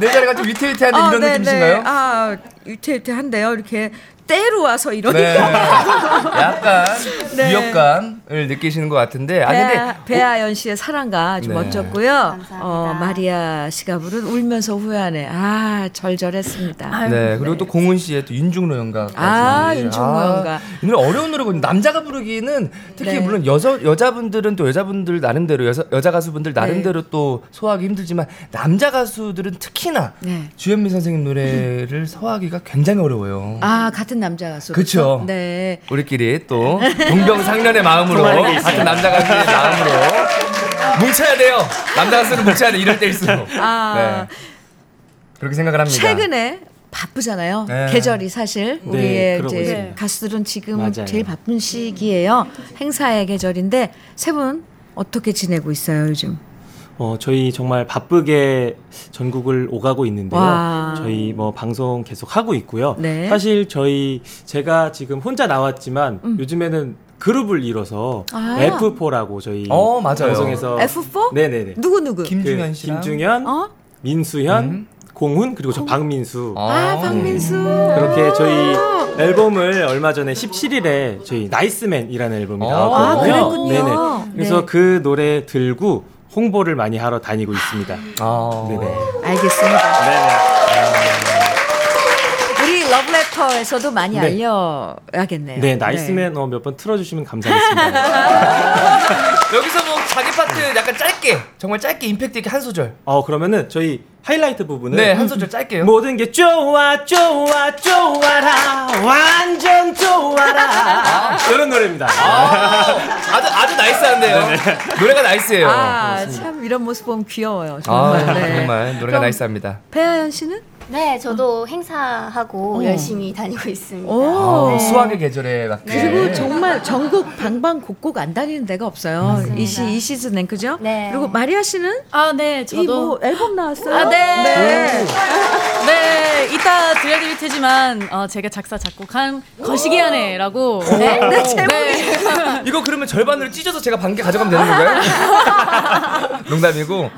내 자리가 좀 위태위태한데 이런 느낌이신가요? 아, 위태위태한데요. 이렇게 때로 와서 이러니까. 네. 약간 *laughs* 네. 위협감 을 느끼시는 것 같은데. 아 근데 배아, 배아연 씨의 사랑가 아주 네. 멋졌고요. 어, 마리아 씨가 부른 울면서 후회하네. 아, 절절했습니다. 네 그리고 또 공훈 씨의 또 윤중로 연가. 아, 윤중로 연가. 이 노래 어려운 노래거든요. 남자가 부르기는 특히 네. 물론 여자 여자분들은 또 여자분들 나름대로 여자, 여자 가수분들 나름대로 또 소화하기 힘들지만 남자 가수들은 특히나 네. 주현미 선생님 노래를 소화하기가 굉장히 어려워요. 아, 같은 남자 가수. 그쵸. 네. 우리끼리 또 동병상련의 마음으로 같은 남자 가수의 마음으로 뭉쳐야 돼요. 남자 가수는 뭉쳐야 돼. 이럴 때일수록. 아, 네. 그렇게 생각을 합니다. 최근에 바쁘잖아요. 네. 계절이 사실 네, 우리의 이제. 가수들은 지금 맞아요. 제일 바쁜 시기예요. 행사의 계절인데 세 분 어떻게 지내고 있어요 요즘? 어, 저희 정말 바쁘게 전국을 오가고 있는데요. 와. 저희 뭐 방송 계속 하고 있고요. 네. 사실 저희 제가 지금 혼자 나왔지만 요즘에는 그룹을 이뤄서 음. 아. F4라고 저희 어, 맞아요. 방송에서 F4? 네네네. 누구 누구? 김중현 그 씨랑 김중현, 어? 민수현, 음. 공훈 그리고 저 박민수 아, 박민수. 그렇게 저희 앨범을 얼마 전에 17일에 저희 Nice Man이라는 앨범이 아, 나왔거든요. 그랬군요. 네네. 그래서 네. 그 노래 들고 홍보를 많이 하러 다니고 있습니다. 아. 네네. 알겠습니다. 네네. 러브레터에서도 많이 네. 알려야겠네요. 네, Nice Man 어, 몇번 틀어주시면 감사하겠습니다. *laughs* 여기서 뭐 자기 파트 약간 짧게 정말 짧게 임팩트 있게 한 소절. 어, 그러면은 저희 하이라이트 부분은 네, 한 소절 짧게요. 모든 게 좋아, 좋아, 좋아라. 완전 좋아라. 이런 노래입니다. 아, 아주 아주 nice한데요. 노래가 nice해요. 아, 참 이런 모습 보면 귀여워요. 아, 정말. 네. 정말 노래가 nice합니다. 배아연 씨는? 네, 저도 행사하고 어. 열심히 다니고 있습니다. 오. 아, 수학의 계절에 맞게. 그리고 정말 전국 방방곡곡 안 다니는 데가 없어요. 이, 시, 이 시즌엔 그죠? 네. 그리고 마리아 씨는 아, 네, 이뭐 저도. 앨범 나왔어요? 아, 네. 네. 네, 이따 들려드릴 테지만 어, 제가 작사 작곡한 거시기 하네라고. 네, 네, 제목이. *laughs* 이거 그러면 절반으로 찢어서 제가 반개 가져가면 되는 건가요? *laughs* 농담이고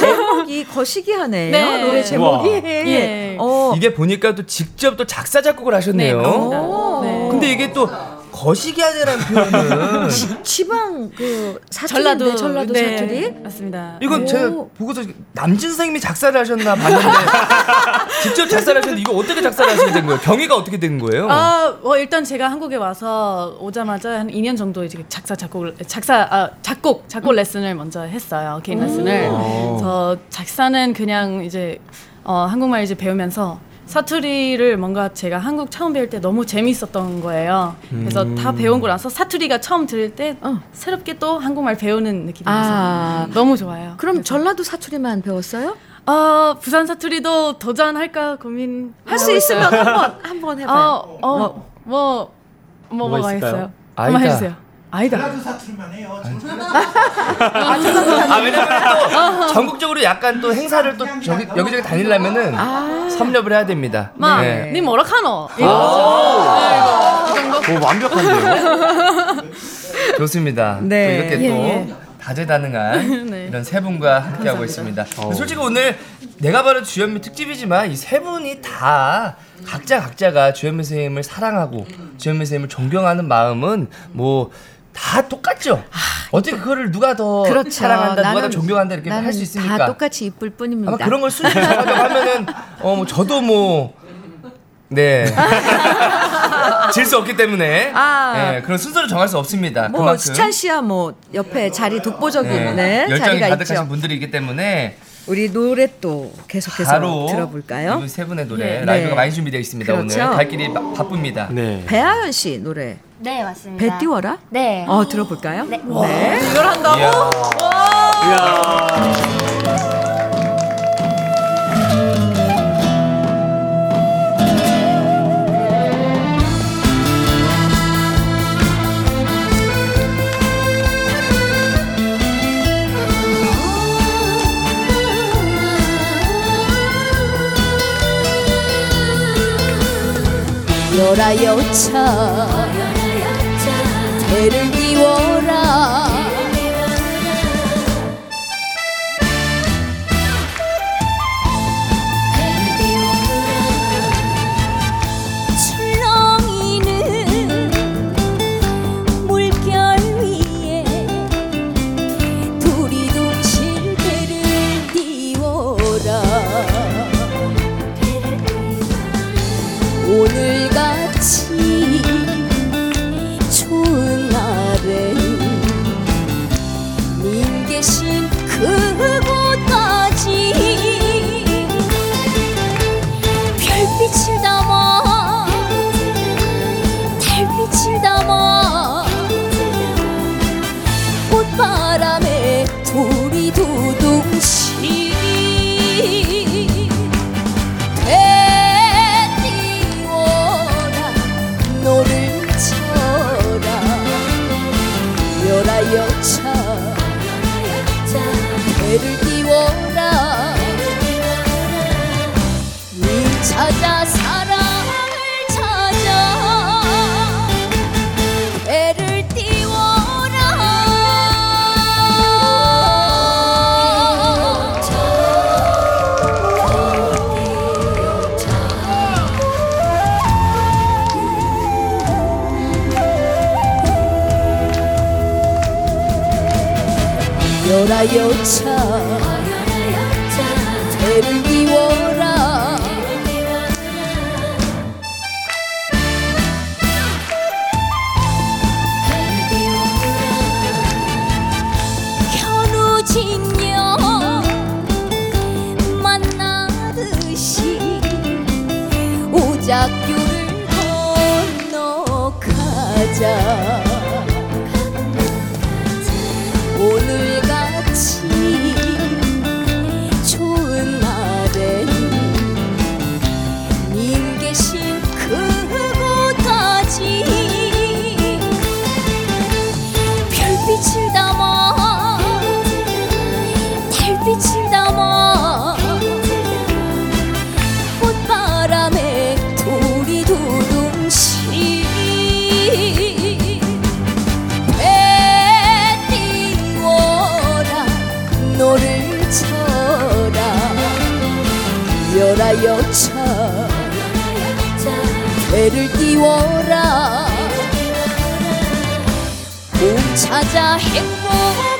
제목이 거시기 하네요. 네. 노래 제목이. 우 와. 예. 어. 이게 보니까 또 직접 또 작사 작곡을 하셨네요. 오. 네. 근데 이게 또 거시기 하냐라는 표현은 지방 그 전라도 사투리인데 전라도 네, 사투리? 맞습니다. 이건 오. 제가 보고서 남진 선생님이 작사를 하셨나 봤는데 *laughs* 직접 작사를 하셨는데 이거 어떻게 작사를 하시게 된 거예요? 경위가 어떻게 된 거예요? 아, 어, 일단 제가 한국에 와서 오자마자 한 2년 정도 이제 작사 작곡을 작사 아, 작곡 작곡 레슨을 먼저 했어요 개인 레슨을. 그래서 작사는 그냥 이제 어, 한국말 이제 배우면서 사투리를 뭔가 제가 한국 처음 배울 때 너무 재밌었던 거예요. 그래서 다 배운 거 나서 사투리가 처음 들을 때 어. 새롭게 또 한국말 배우는 느낌이어서 아. 너무 좋아요. 그럼 그래서. 전라도 사투리만 배웠어요? 어, 부산 사투리도 도전할까 고민. 할 수 있으면 한번 한번 해봐요. 어, 어, 뭐, 뭐, 뭐가 뭐가 있을까요? 있어요? 아이다. 한번 해주세요. 아이다. 아 왜냐면 또 전국적으로 약간 또 행사를 또 저기 여기저기 다니려면은 섭렵을 해야 됩니다. 마, 네. 님 뭐라 카노? 오, 완벽한데요? 좋습니다. 네. 또 이렇게 예, 또 예. 다재다능한 *laughs* 네. 이런 세 분과 함께하고 있습니다. 솔직히 오늘 내가 바로 주현미 특집이지만 이 세 분이 다 각자 각자가 주현미 선생님을 사랑하고 주현미 선생님을 존경하는 마음은 뭐 다 똑같죠. 어떻게 그거를 누가 더 그렇죠. 사랑한다, 누가 더 존경한다 이렇게 나는 할수 있습니까? 다 똑같이 이쁠 뿐입니다. 아마 그런 걸 정하려고 하면은 어 뭐 저도 뭐 네. *laughs* 질 수 없기 때문에 아. 네, 그런 순서를 정할 수 없습니다. 뭐 그만큼 수찬 씨야 뭐 옆에 자리 독보적인 네, 네, 열정이 자리가 가득하신 있죠. 분들이기 때문에 우리 노래 또 계속해서 바로 들어볼까요? 이세 분의 노래 네. 라이브가 네. 많이 준비되어 있습니다. 그렇죠. 오늘 갈 길이 바, 바쁩니다. 네. 배아연 씨 노래 네, 맞습니다. 배 띄워라? 네. 어, 들어볼까요? 네. 네. 이걸 한다고? 이야. 이야. 열아여차 죄를 비워라. 야차 배를 띄워라. 꿈 찾아 행복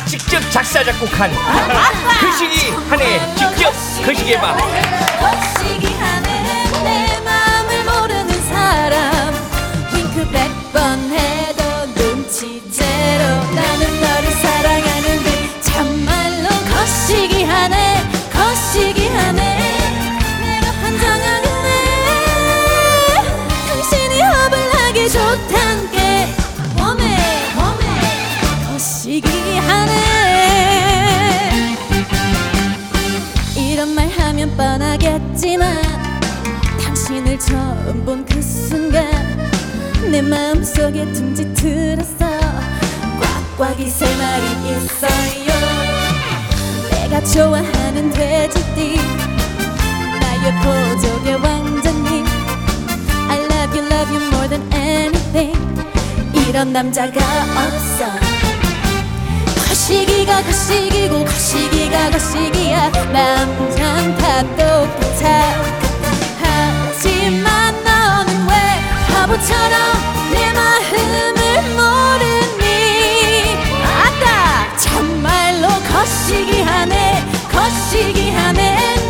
직접 작사 작곡한 글씨기 한해 직접 글씨기 해봐 처음 본 그 순간 내 마음속에 둥지틀었어. 꽉꽉이 세 마리 있어요. 내가 좋아하는 돼지띠 나의 보조개 왕자님. I love you love you more than anything. 이런 남자가 없어. 거시기가 거시기고 거시기가 거시기야. 남장 다 똑같아 바보처럼 내 마음을 모르니. 아따 참말로 거시기 하네 거시기 하네.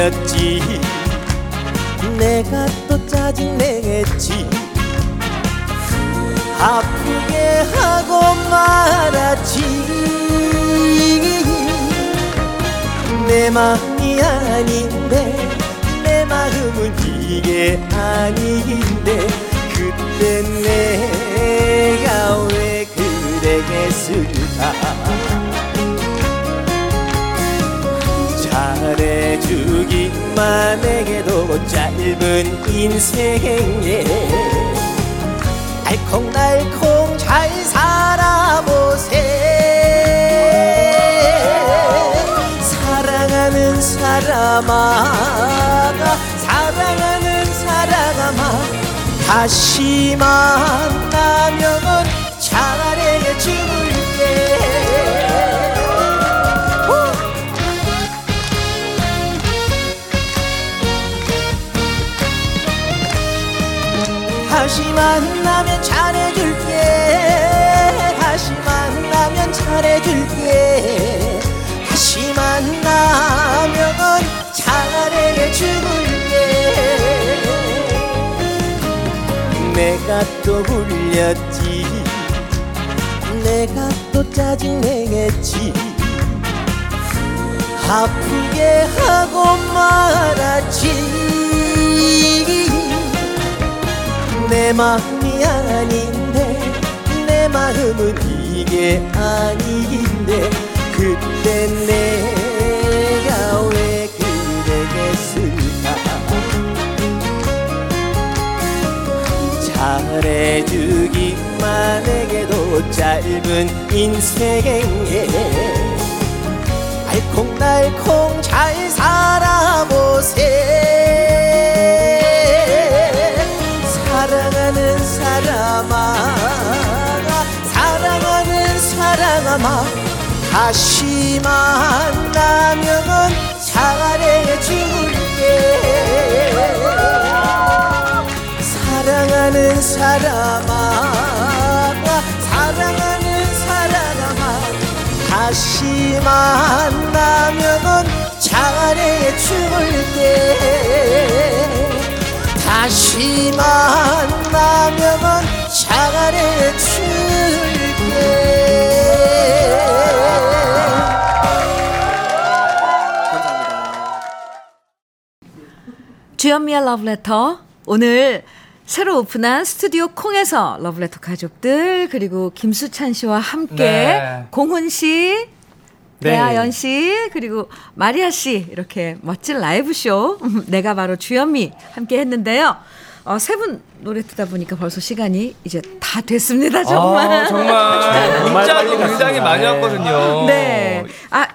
울렸지. 내가 또 짜증내겠지. 아프게 하고 말았지. 내 마음이 아닌데 내 마음은 이게 아닌데 그때 내가 왜잘 해주기만 해도 짧은 인생에 알콩달콩 잘 살아보세. 사랑하는 사람아 사랑하는 사랑아 다시 만나면 잘해줄 다시 만나면 잘해줄게. 다시 만나면 잘해줄게. 다시 만나면 잘해줄게. 내가 또 울렸지. 내가 또 짜증내겠지. 아프게 하고 말았지 내 마음이 아닌데 내 마음은 이게 아닌데 그때 내가 왜 그랬을까? 잘해주기만 해도 짧은 인생에 알콩달콩 잘 살아보세 사랑아 다시 만나면 잘해 줄게 사랑하는 사람아 사랑하는 사랑아 다시 만나면 잘해 줄게 다시 만나면 주현미의 러브레터. 오늘 새로 오픈한 스튜디오 콩에서 러브레터 가족들, 그리고 김수찬 씨와 함께 네. 공훈 씨, 네. 배아연 씨, 그리고 마리아 씨, 이렇게 멋진 라이브쇼. *laughs* 내가 바로 주현미 함께 했는데요. 어, 세분 노래 듣다 보니까 벌써 시간이 이제 다 됐습니다, 정말. 아, 정말 *laughs* 문자도 굉장히. 많이 네. 왔거든요. 네. 아,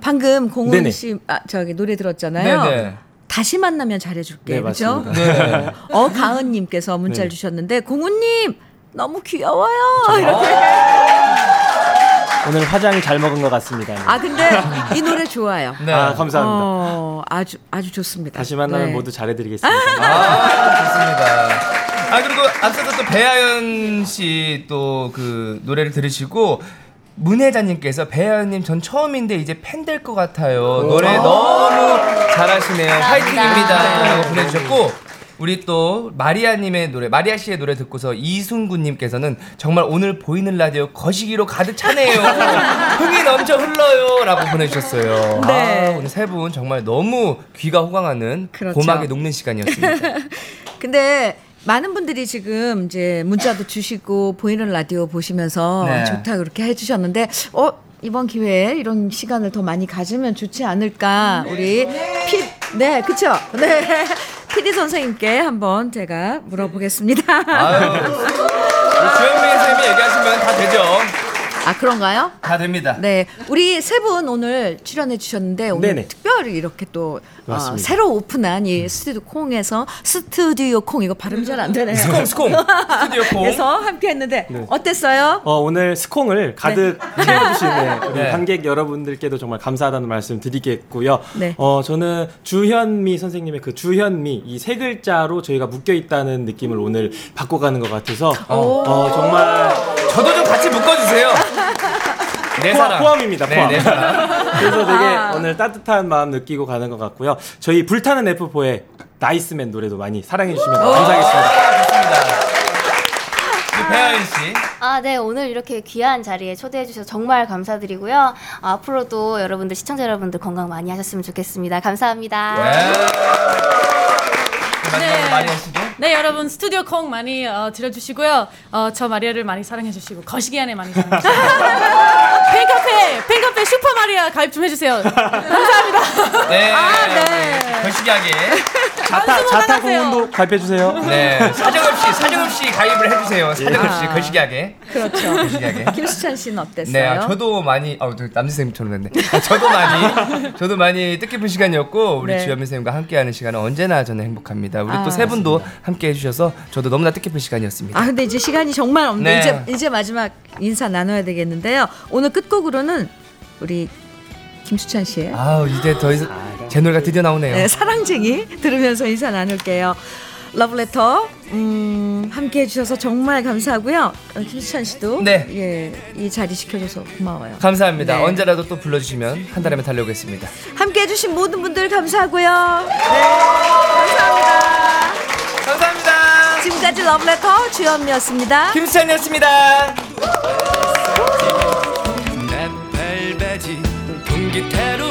방금 공은 네네. 씨 아, 저기 노래 들었잖아요. 네네. 다시 만나면 잘해줄게. 네, 그죠? 맞습니다. 네. 어 가은님께서 문자를 네. 주셨는데 공우님 너무 귀여워요. 이렇게. 오늘 화장 잘 먹은 것 같습니다. 아 근데 이 노래 좋아요. 네. 아, 감사합니다. 어, 아주 아주 좋습니다. 다시 만나면 네. 모두 잘해드리겠습니다. *laughs* 아, 좋습니다. 아, 그리고 앞서서 또 배아연 씨 또 그 노래를 들으시고, 문혜자님께서 배아연님 전 처음인데 이제 팬 될 것 같아요. 노래 너무 잘하시네요. 화이팅입니다. 라고 보내주셨고, 우리 또 마리아님의 노래, 마리아 씨의 노래 듣고서 이순구님께서는 정말 오늘 보이는 라디오 거시기로 가득 차네요. *laughs* 흥이 넘쳐 흘러요. 라고 보내주셨어요. 네. 아, 오늘 세 분 정말 너무 귀가 호강하는 그렇죠. 고막에 녹는 시간이었습니다. *laughs* 근데 많은 분들이 지금 이제 문자도 주시고 보이는 라디오 보시면서 네. 좋다 그렇게 해주셨는데 어 이번 기회에 이런 시간을 더 많이 가지면 좋지 않을까 우리 피 네 그쵸 네 PD 선생님께 한번 제가 물어보겠습니다. 아유, 우리 주현미 선생님이 얘기하시면 다 되죠. 아 그런가요? 다 됩니다. 네, 우리 세 분 오늘 출연해 주셨는데 오늘 네네. 특별 히 이렇게 또 어. 새로 오픈한 이 스튜디오 콩에서 스튜디오 콩 이거 발음 잘 안 되네요. 스콩, 스콩. *laughs* 스튜디오 콩. 그래서 함께 했는데 어땠어요? 어, 오늘 스콩을 가득 채워주신 네, *laughs* 우리 네. 관객 여러분들께도 정말 감사하다는 말씀 드리겠고요. 네. 어, 저는 주현미 선생님의 그 주현미 이 세 글자로 저희가 묶여 있다는 느낌을 오늘 바꿔가는 것 같아서 어, 정말 저도 좀 같이 묶어주세요. *laughs* 내 포함, 사랑. 포함입니다. 네, 포함. 내 사랑. 그래서 되게 아. 오늘 따뜻한 마음 느끼고 가는 것 같고요. 저희 불타는 F4의 Nice Man 노래도 많이 사랑해 주시면 감사하겠습니다. 좋습니다. 우리 배아연 씨. 아, 네. 오늘 이렇게 귀한 자리에 초대해 주셔서 정말 감사드리고요. 아, 앞으로도 여러분들 시청자 여러분들 건강 많이 하셨으면 좋겠습니다. 감사합니다. 네. 마지막으로 네. 네 여러분 스튜디오 콩 많이 어, 들어주시고요. 어, 저 마리아를 많이 사랑해주시고 거시기 안에 많이 사랑해주시고 *laughs* 팬카페 팬카페 슈퍼 마리아 가입 좀 해주세요. 감사합니다. 네. 아, 네. 거시기하게. 자타, 자타. 공원도 가입해 주세요. 네. 사정없이, 사정없이 가입을 해주세요. 사정없이, 거시기하게. 그렇죠. 거시기하게. 김수찬 씨는 어땠어요? 네, 아, 저도 많이, 어, 저 남자 선생님처럼 됐네. 아, 저도 많이, 저도 많이 뜻깊은 시간이었고, 우리 네. 주현미 선생님과 함께하는 시간은 언제나 저는 행복합니다. 우리 아, 또세 분도 함께 해주셔서 저도 너무나 뜻깊은 시간이었습니다. 아 근데 이제 시간이 정말 없는데 네. 이제 이제 마지막 인사 나눠야 되겠는데요. 오늘 끝곡으로는 우리 김수찬 씨의 아우, 이제 더 이상 제 노래가 드디어 나오네요. 네, 사랑쟁이 들으면서 인사 나눌게요. 러브레터 음, 함께 해주셔서 정말 감사하고요. 어, 김수찬 씨도 네. 예, 이 자리 지켜줘서 고마워요. 감사합니다. 네. 언제라도 또 불러주시면 한 달에면 달려오겠습니다. 함께 해주신 모든 분들 감사하고요. 네, 감사합니다. 감사합니다. 지금까지 러브레터 주현미였습니다. 김수찬이었습니다. 난 발바지 공기태로